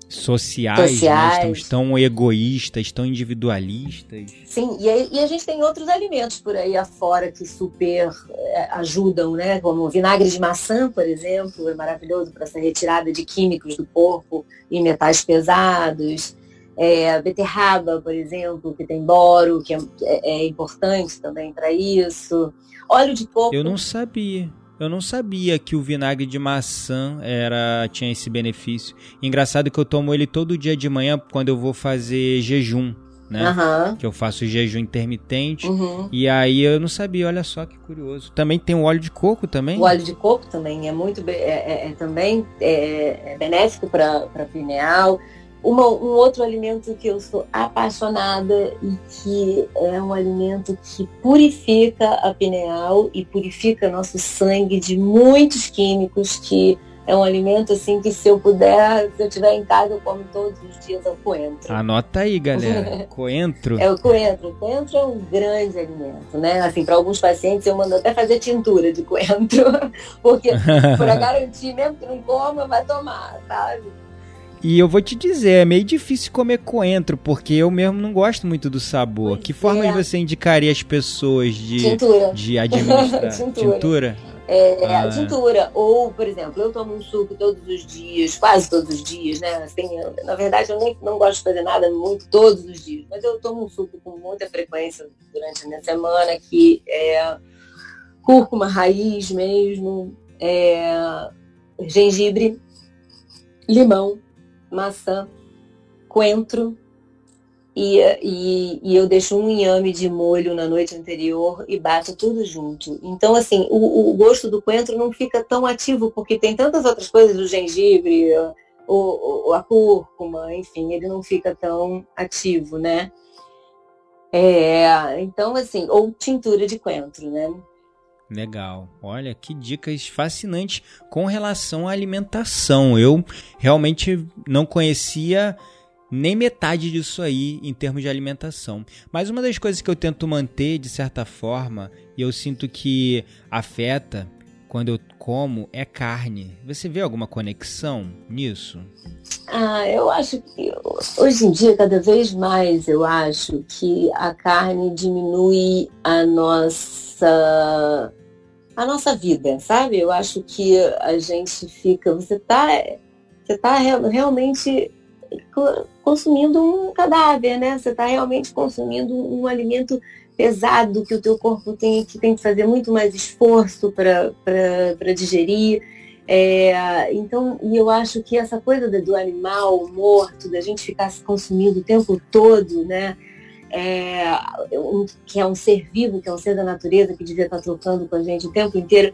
Sociais, sociais. Né? estamos tão egoístas, tão individualistas. Sim, e, aí, e, a gente tem outros alimentos por aí afora que super é, ajudam, né? Como vinagre de maçã, por exemplo, é maravilhoso para essa retirada de químicos do corpo e metais pesados. É, beterraba, por exemplo, que tem boro, que é, é, é importante também para isso. Óleo de coco. Eu não sabia. Eu não sabia que o vinagre de maçã era tinha esse benefício. Engraçado que eu tomo ele todo dia de manhã quando eu vou fazer jejum. né? Uhum. Que eu faço jejum intermitente. Uhum. E aí eu não sabia, olha só que curioso. Também tem o óleo de coco também? O óleo de coco também é muito é, é, é também é, é benéfico para pineal. Uma, um outro alimento que eu sou apaixonada e que é um alimento que purifica a pineal e purifica nosso sangue de muitos químicos que é um alimento assim que se eu puder, se eu tiver em casa, eu como todos os dias é o coentro. Anota aí, galera. Coentro. é o coentro. O coentro é um grande alimento, né? Assim, para alguns pacientes eu mando até fazer tintura de coentro, porque para garantir mesmo que não coma, vai tomar, sabe? E eu vou te dizer, é meio difícil comer coentro, porque eu mesmo não gosto muito do sabor. Que forma é. você indicaria as pessoas de, tintura. de administrar? tintura. tintura? É, ah. tintura. Ou, por exemplo, eu tomo um suco todos os dias, quase todos os dias, né? Assim, na verdade, eu nem não gosto de fazer nada muito todos os dias, mas eu tomo um suco com muita frequência durante a minha semana, que é cúrcuma raiz mesmo, é, gengibre, limão, maçã, coentro, e, e, e, eu deixo um inhame de molho na noite anterior e bato tudo junto. Então, assim, o, o, gosto do coentro não fica tão ativo, porque tem tantas outras coisas, o gengibre, o, a cúrcuma, enfim, ele não fica tão ativo, né? É, então, assim, ou tintura de coentro, né? Legal. Olha que dicas fascinantes com relação à alimentação. Eu realmente não conhecia nem metade disso aí em termos de alimentação. Mas uma das coisas que eu tento manter de certa forma, e eu sinto que afeta quando eu como, é carne. Você vê alguma conexão nisso? Ah, eu acho que hoje em dia, cada vez mais, eu acho que a carne diminui a nossa a nossa vida, sabe? Eu acho que a gente fica, você tá, você tá realmente consumindo um cadáver, né? Você está realmente consumindo um alimento pesado que o teu corpo tem que, tem que fazer muito mais esforço para digerir. É, então, e eu acho que essa coisa do animal morto, da gente ficar se consumindo o tempo todo, né? É, um, que é um ser vivo, que é um ser da natureza, que devia estar trocando com a gente o tempo inteiro.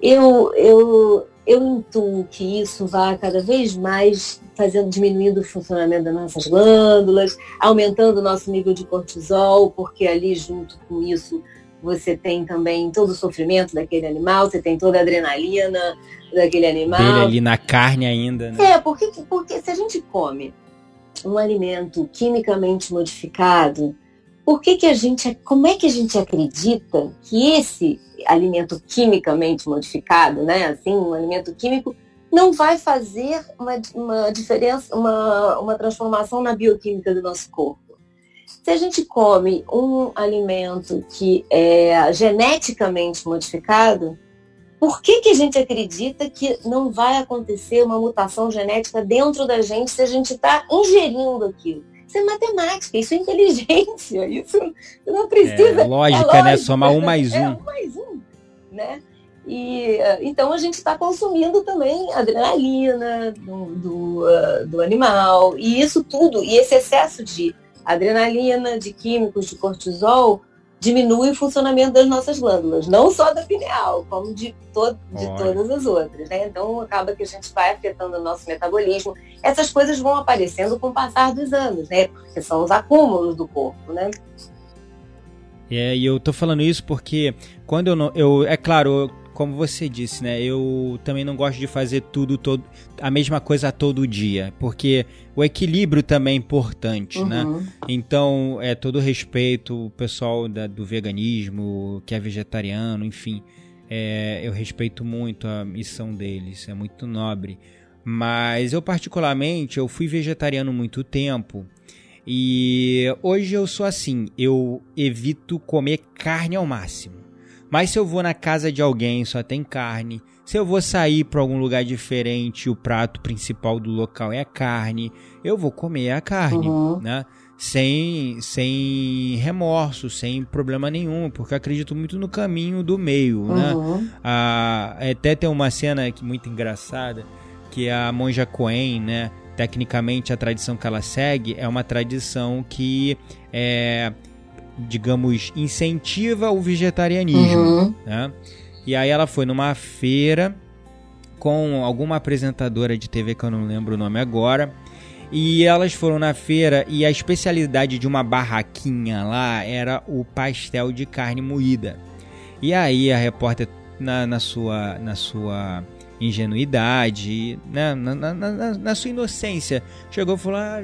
Eu, eu, eu intuo que isso vá cada vez mais fazendo diminuindo o funcionamento das nossas glândulas, aumentando o nosso nível de cortisol, porque ali junto com isso você tem também todo o sofrimento daquele animal, você tem toda a adrenalina daquele animal. Dele ali na carne ainda, né? É, porque, porque se a gente come um alimento quimicamente modificado, por que, que a gente, como é que a gente acredita que esse alimento quimicamente modificado, né, assim, um alimento químico, não vai fazer uma, uma diferença, uma, uma transformação na bioquímica do nosso corpo. Se a gente come um alimento que é geneticamente modificado, por que, que a gente acredita que não vai acontecer uma mutação genética dentro da gente se a gente está ingerindo aquilo? Isso é matemática, isso é inteligência, isso não precisa. É lógica, é lógica né? Somar um mais é um. É um mais um, né? E, então a gente está consumindo também adrenalina do, do, uh, do, animal. E isso tudo, e esse excesso de adrenalina, de químicos, de cortisol, diminui o funcionamento das nossas glândulas, não só da pineal, como de, to de todas as outras. Né? Então acaba que a gente vai afetando o nosso metabolismo. Essas coisas vão aparecendo com o passar dos anos, né? Porque são os acúmulos do corpo, né? É, e eu tô falando isso porque quando eu não. Eu, é claro, como você disse, né? Eu também não gosto de fazer tudo todo a mesma coisa todo dia, porque o equilíbrio também é importante, né? uhum. né? Então, é todo respeito o pessoal da, do veganismo, que é vegetariano, enfim, é, eu respeito muito a missão deles, é muito nobre. Mas eu particularmente, eu fui vegetariano muito tempo. E hoje eu sou assim, eu evito comer carne ao máximo. Mas se eu vou na casa de alguém, só tem carne. Se eu vou sair para algum lugar diferente, o prato principal do local é a carne, eu vou comer a carne, uhum. né? Sem, sem remorso, sem problema nenhum, porque eu acredito muito no caminho do meio, né? uhum. né? Ah, até tem uma cena muito engraçada que a monja Coen, né? tecnicamente a tradição que ela segue é uma tradição que é, digamos, incentiva o vegetarianismo. Uhum. Né? E aí ela foi numa feira com alguma apresentadora de TV que eu não lembro o nome agora. E elas foram na feira e a especialidade de uma barraquinha lá era o pastel de carne moída. E aí a repórter, na, na sua, na sua ingenuidade, né, na, na, na, sua inocência, chegou e falou: ah,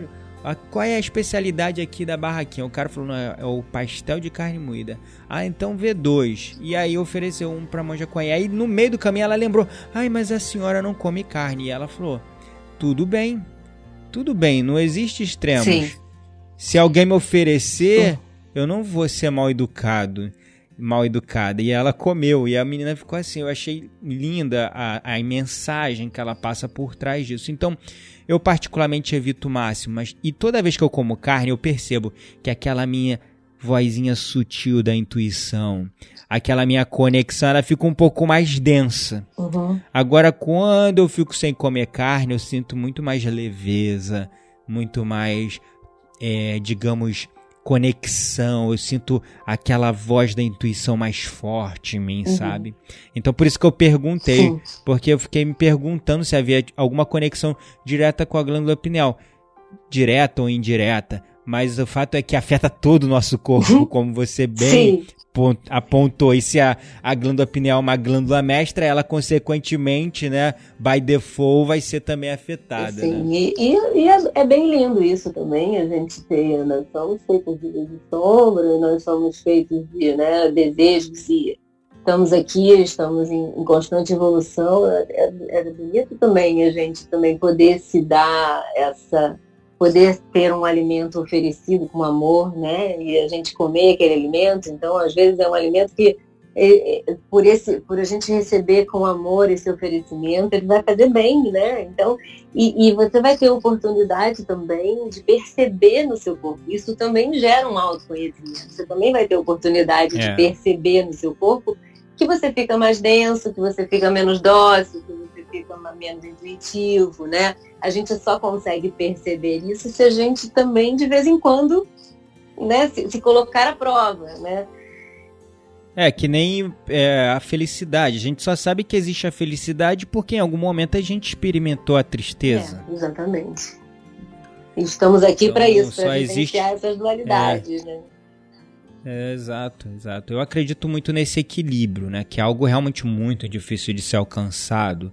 qual é a especialidade aqui da barraquinha? O cara falou, não, é, é o pastel de carne moída. Ah, então vê dois. E aí ofereceu um pra Monja Coen. Aí no meio do caminho ela lembrou, ai, mas a senhora não come carne. E ela falou, tudo bem, tudo bem, não existe extremos. Sim. Se alguém me oferecer, eu não vou ser mal educado mal educada. E ela comeu. E a menina ficou assim. Eu achei linda a, a mensagem que ela passa por trás disso. Então, eu particularmente evito o máximo, mas e toda vez que eu como carne, eu percebo que aquela minha vozinha sutil da intuição, aquela minha conexão, ela fica um pouco mais densa. Uhum. Agora, quando eu fico sem comer carne, eu sinto muito mais leveza, muito mais, é, digamos, conexão, eu sinto aquela voz da intuição mais forte em mim, uhum. sabe? Então por isso que eu perguntei, Sim. porque eu fiquei me perguntando se havia alguma conexão direta com a glândula pineal, direta ou indireta, mas o fato é que afeta todo o nosso corpo, uhum. como você bem Sim apontou. E se a, a glândula pineal é uma glândula mestra, ela consequentemente, né, by default, vai ser também afetada. Sim, né? e, e, e é, é, bem lindo isso também, a gente ter, nós somos feitos de, de sombra, nós somos feitos de né, desejos e estamos aqui, estamos em, em constante evolução. É, é, é bonito também a gente também poder se dar essa poder ter um alimento oferecido com amor, né? E a gente comer aquele alimento. Então, às vezes é um alimento que é, é, por esse, por a gente receber com amor esse oferecimento, ele vai fazer bem, né? Então, e, e você vai ter oportunidade também de perceber no seu corpo. Isso também gera um autoconhecimento. Você também vai ter oportunidade é. de perceber no seu corpo que você fica mais denso, que você fica menos dócil, que fica menos intuitivo, né? A gente só consegue perceber isso se a gente também, de vez em quando, né, se, se colocar à prova, né? É, que nem é, a felicidade. A gente só sabe que existe a felicidade porque em algum momento a gente experimentou a tristeza. É, exatamente. Estamos aqui então, para isso, para vivenciar existe... essas dualidades, é. né? É, exato, exato. Eu acredito muito nesse equilíbrio, né? Que é algo realmente muito difícil de ser alcançado.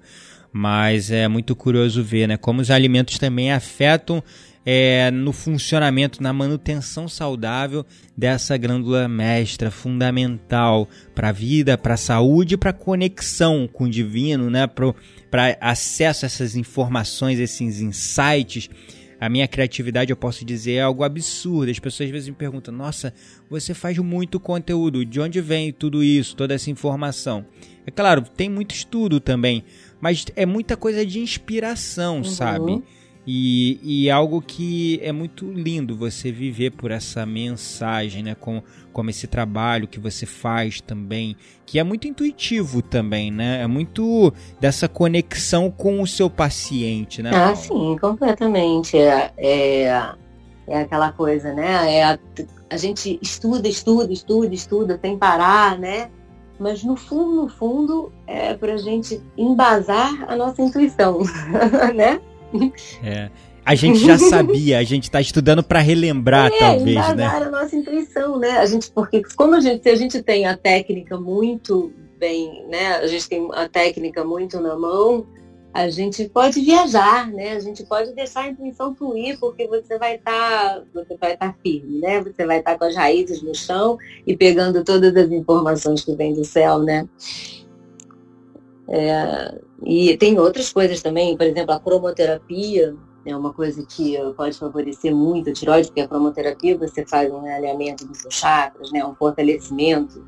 Mas é muito curioso ver, né? Como os alimentos também afetam é, no funcionamento, na manutenção saudável dessa glândula mestra, fundamental para a vida, para a saúde, para a conexão com o divino, né? Para acesso a essas informações, esses insights a minha criatividade, eu posso dizer, é algo absurdo. As pessoas às vezes me perguntam: nossa, você faz muito conteúdo, de onde vem tudo isso, toda essa informação? É claro, tem muito estudo também, mas é muita coisa de inspiração, uhum. sabe? E, e algo que é muito lindo você viver por essa mensagem, né? Com, como esse trabalho que você faz também, que é muito intuitivo também, né? É muito dessa conexão com o seu paciente, né? Ah, sim, completamente. É, é, é aquela coisa, né? É a, a gente estuda, estuda, estuda, estuda, sem parar, né? Mas no fundo, no fundo, é para a gente embasar a nossa intuição, né? É. A gente já sabia, a gente está estudando para relembrar, é, talvez, né? a nossa intuição, né? A gente, porque como a gente, se a gente tem a técnica muito bem, né? A gente tem a técnica muito na mão, a gente pode viajar, né? A gente pode deixar a intuição fluir, porque você vai estar, tá, você vai estar tá firme, né? Você vai estar tá com as raízes no chão e pegando todas as informações que vêm do céu, né? É, e tem outras coisas também, por exemplo, a cromoterapia é uma coisa que pode favorecer muito a tiroide, porque a cromoterapia você faz um alinhamento dos seus chakras, né, um fortalecimento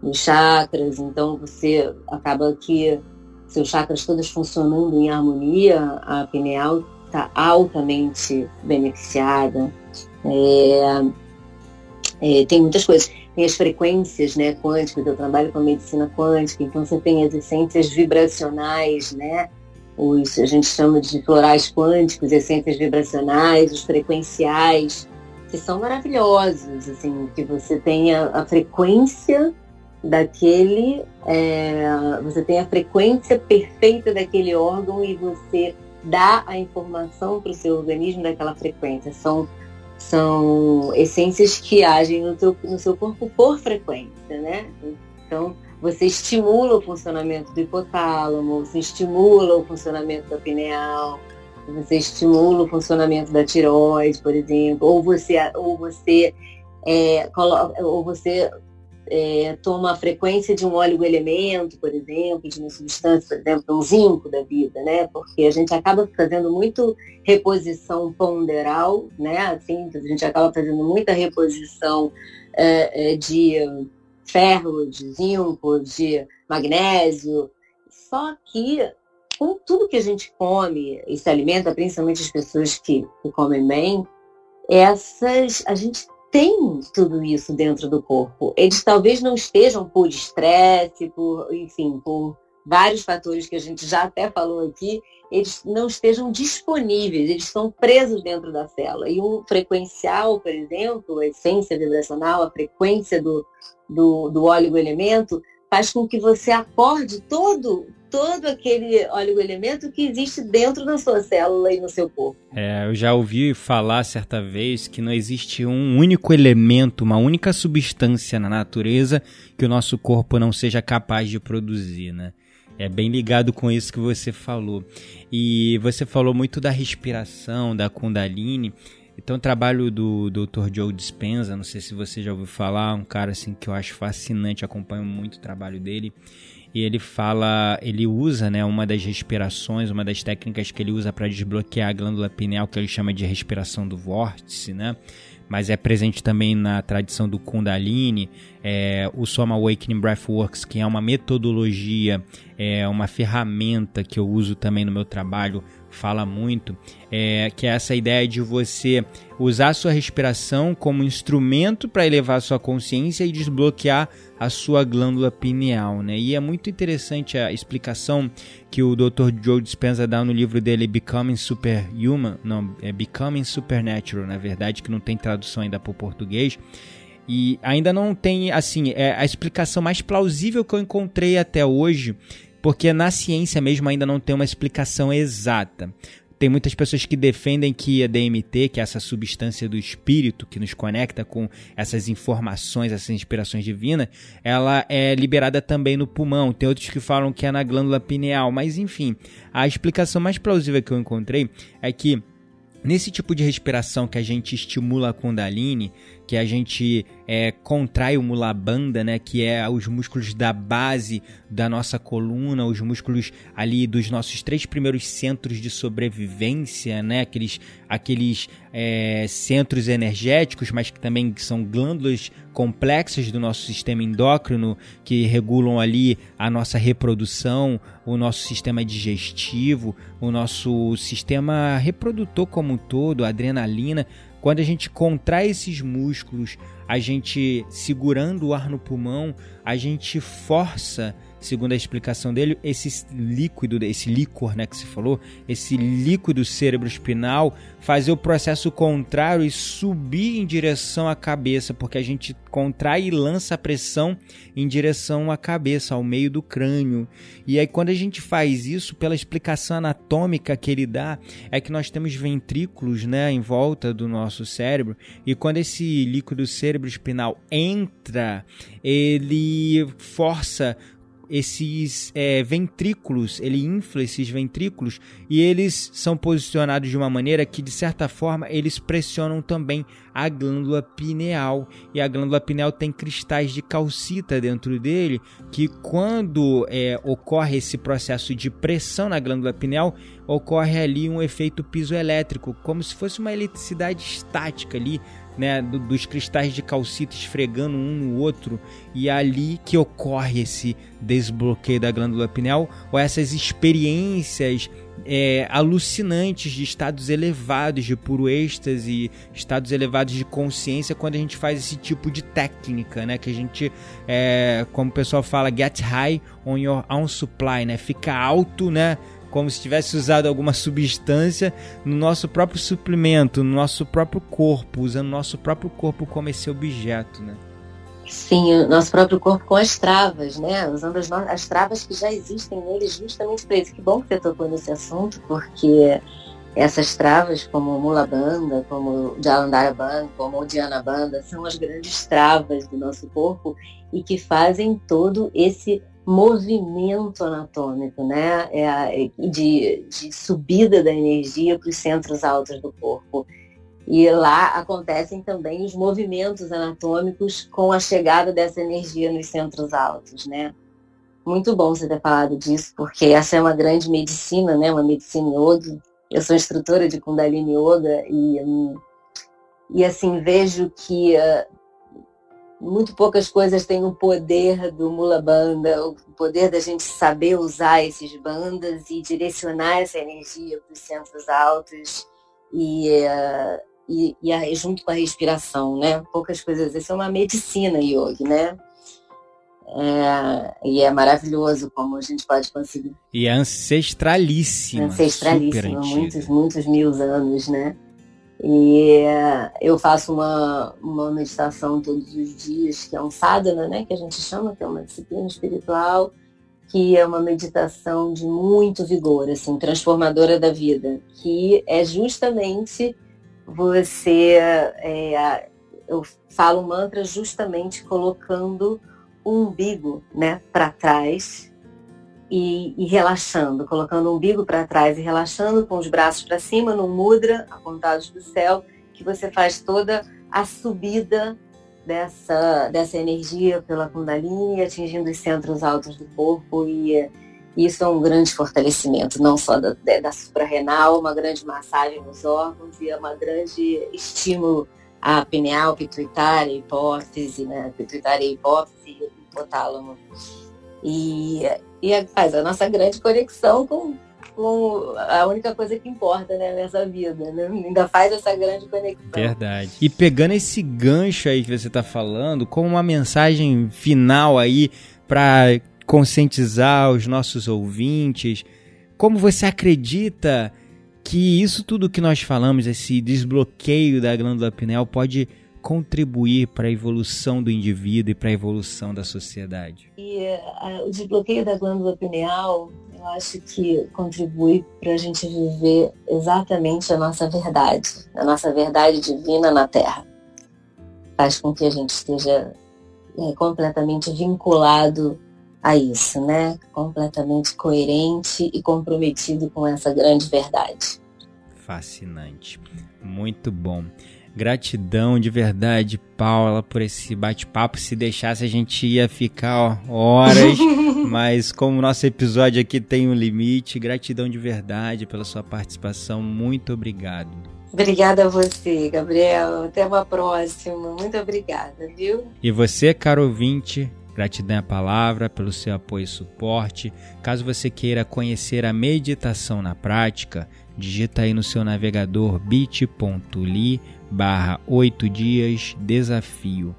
dos chakras, então você acaba que seus chakras todos funcionando em harmonia, a pineal está altamente beneficiada. É, é, tem muitas coisas tem as frequências né, quânticas, eu trabalho com a medicina quântica, então você tem as essências vibracionais, né? os, a gente chama de florais quânticos, essências vibracionais, os frequenciais, que são maravilhosos, assim, que você tenha a frequência daquele, é, você tem a frequência perfeita daquele órgão e você dá a informação para o seu organismo daquela frequência. São, são essências que agem no, teu, no seu corpo por frequência, né? Então, você estimula o funcionamento do hipotálamo, você estimula o funcionamento da pineal, você estimula o funcionamento da tiroide, por exemplo, ou você, ou você, é, coloca, ou você é, toma a frequência de um óleo elemento, por exemplo, de uma substância, por exemplo, um zinco da vida, né? Porque a gente acaba fazendo muito reposição ponderal, né? Assim, a gente acaba fazendo muita reposição é, é de ferro, de zinco, de magnésio. Só que com tudo que a gente come e se alimenta, principalmente as pessoas que, que comem bem, essas a gente tem tudo isso dentro do corpo. Eles talvez não estejam por estresse, por, enfim, por vários fatores que a gente já até falou aqui, eles não estejam disponíveis, eles estão presos dentro da célula. E o frequencial, por exemplo, a essência vibracional, a frequência do, do, do elemento, faz com que você acorde todo todo aquele óleo elemento que existe dentro da sua célula e no seu corpo. É, eu já ouvi falar certa vez que não existe um único elemento, uma única substância na natureza que o nosso corpo não seja capaz de produzir, né? É bem ligado com isso que você falou. E você falou muito da respiração, da Kundalini. Então, o trabalho do Dr. Joe Dispenza, não sei se você já ouviu falar, um cara assim que eu acho fascinante, acompanho muito o trabalho dele. E ele fala, ele usa, né, uma das respirações, uma das técnicas que ele usa para desbloquear a glândula pineal, que ele chama de respiração do vórtice, né? mas é presente também na tradição do Kundalini, é, o Soma Awakening Breathworks, que é uma metodologia, é uma ferramenta que eu uso também no meu trabalho fala muito, é, que é essa ideia de você usar a sua respiração como instrumento para elevar a sua consciência e desbloquear a sua glândula pineal, né? E é muito interessante a explicação que o Dr. Joe Dispenza dá no livro dele Becoming Superhuman, não, é Becoming Supernatural, na verdade, que não tem tradução ainda para o português. E ainda não tem, assim, é a explicação mais plausível que eu encontrei até hoje porque na ciência mesmo ainda não tem uma explicação exata. Tem muitas pessoas que defendem que a DMT, que é essa substância do espírito que nos conecta com essas informações, essas inspirações divinas, ela é liberada também no pulmão. Tem outros que falam que é na glândula pineal, mas enfim, a explicação mais plausível que eu encontrei é que Nesse tipo de respiração que a gente estimula a Kundalini, que a gente é, contrai o mulabanda, né, que é os músculos da base da nossa coluna, os músculos ali dos nossos três primeiros centros de sobrevivência, né, aqueles, aqueles é, centros energéticos, mas que também são glândulas complexas do nosso sistema endócrino que regulam ali a nossa reprodução, o nosso sistema digestivo, o nosso sistema reprodutor como um todo, a adrenalina. Quando a gente contrai esses músculos, a gente segurando o ar no pulmão, a gente força segundo a explicação dele, esse líquido, esse líquor né, que se falou, esse líquido cerebroespinal, fazer o processo contrário e subir em direção à cabeça, porque a gente contrai e lança a pressão em direção à cabeça, ao meio do crânio. E aí, quando a gente faz isso, pela explicação anatômica que ele dá, é que nós temos ventrículos né, em volta do nosso cérebro, e quando esse líquido cerebroespinal entra, ele força esses é, ventrículos, ele infla esses ventrículos e eles são posicionados de uma maneira que, de certa forma, eles pressionam também a glândula pineal. E a glândula pineal tem cristais de calcita dentro dele, que quando é, ocorre esse processo de pressão na glândula pineal, ocorre ali um efeito pisoelétrico, como se fosse uma eletricidade estática ali né, dos cristais de calcita esfregando um no outro e é ali que ocorre esse desbloqueio da glândula pineal ou essas experiências é, alucinantes de estados elevados de puro êxtase, estados elevados de consciência quando a gente faz esse tipo de técnica, né? Que a gente, é, como o pessoal fala, get high on your own supply, né? Fica alto, né? Como se tivesse usado alguma substância no nosso próprio suplemento, no nosso próprio corpo, usando o nosso próprio corpo como esse objeto, né? Sim, o nosso próprio corpo com as travas, né? Usando as, as travas que já existem nele justamente para isso. Que bom que você tocou nesse assunto, porque essas travas, como Mula Banda, como o Jalandhara Banda, como o Dhyana Banda, são as grandes travas do nosso corpo e que fazem todo esse movimento anatômico, né? É, de, de subida da energia para os centros altos do corpo. E lá acontecem também os movimentos anatômicos com a chegada dessa energia nos centros altos, né? Muito bom você ter falado disso, porque essa é uma grande medicina, né? Uma medicina yoga. Eu sou instrutora de Kundalini Yoga e, e assim, vejo que uh, muito poucas coisas têm o poder do Mula Banda, o poder da gente saber usar esses bandas e direcionar essa energia para os centros altos. E, uh, e, e junto com a respiração, né? Poucas coisas. Isso é uma medicina yoga, né? É, e é maravilhoso como a gente pode conseguir. E é ancestralíssima. Ancestralíssima, muitos, muitos mil anos, né? E eu faço uma, uma meditação todos os dias, que é um sadhana, né? Que a gente chama, que é uma disciplina espiritual, que é uma meditação de muito vigor, assim, transformadora da vida, que é justamente você é, eu falo mantra justamente colocando o umbigo né, para trás e, e, relaxando, colocando o umbigo para trás e relaxando com os braços para cima no mudra, apontados para o céu, que você faz toda a subida dessa, dessa energia pela Kundalini, atingindo os centros altos do corpo e isso é um grande fortalecimento, não só da, da suprarrenal, uma grande massagem nos órgãos e é uma grande estímulo à pineal, pituitária, hipófise, né? Pituitária, hipófise e hipotálamo. E, e faz a nossa grande conexão com, com a única coisa que importa né, nessa vida, né? Ainda faz essa grande conexão. Verdade. E pegando esse gancho aí que você está falando, como uma mensagem final aí para conscientizar os nossos ouvintes? Como você acredita que isso tudo que nós falamos, esse desbloqueio da glândula pineal, pode contribuir para a evolução do indivíduo e para a evolução da sociedade? E uh, o desbloqueio da glândula pineal, eu acho que contribui para a gente viver exatamente a nossa verdade, a nossa verdade divina na Terra. Faz com que a gente esteja é, completamente vinculado a isso, né? Completamente coerente e comprometido com essa grande verdade. Fascinante. Muito bom. Gratidão de verdade, Paula, por esse bate-papo. Se deixasse, a gente ia ficar ó, horas, mas como o nosso episódio aqui tem um limite, gratidão de verdade pela sua participação. Muito obrigado. Obrigada a você, Gabriel. Até uma próxima. Muito obrigada, viu? E você, caro ouvinte, Gratidão à palavra pelo seu apoio e suporte. Caso você queira conhecer a meditação na prática, digita aí no seu navegador bit.ly barra 8 dias desafio.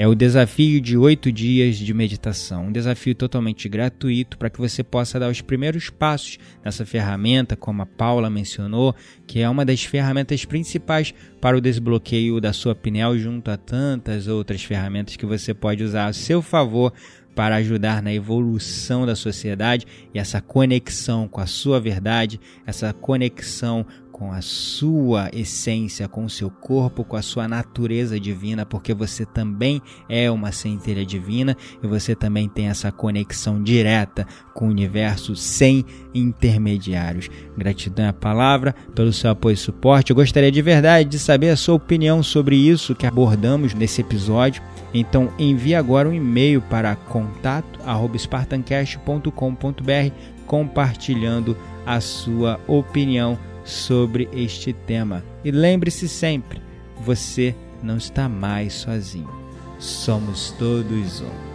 É o desafio de oito dias de meditação, um desafio totalmente gratuito para que você possa dar os primeiros passos nessa ferramenta, como a Paula mencionou, que é uma das ferramentas principais para o desbloqueio da sua pineal, junto a tantas outras ferramentas que você pode usar a seu favor para ajudar na evolução da sociedade e essa conexão com a sua verdade, essa conexão com a sua essência, com o seu corpo, com a sua natureza divina, porque você também é uma centelha divina e você também tem essa conexão direta com o universo sem intermediários. Gratidão à palavra pelo seu apoio e suporte. Eu gostaria de verdade de saber a sua opinião sobre isso que abordamos nesse episódio. Então envie agora um e-mail para contato@spartancast.com.br compartilhando a sua opinião sobre este tema. E lembre-se sempre, você não está mais sozinho. Somos todos um.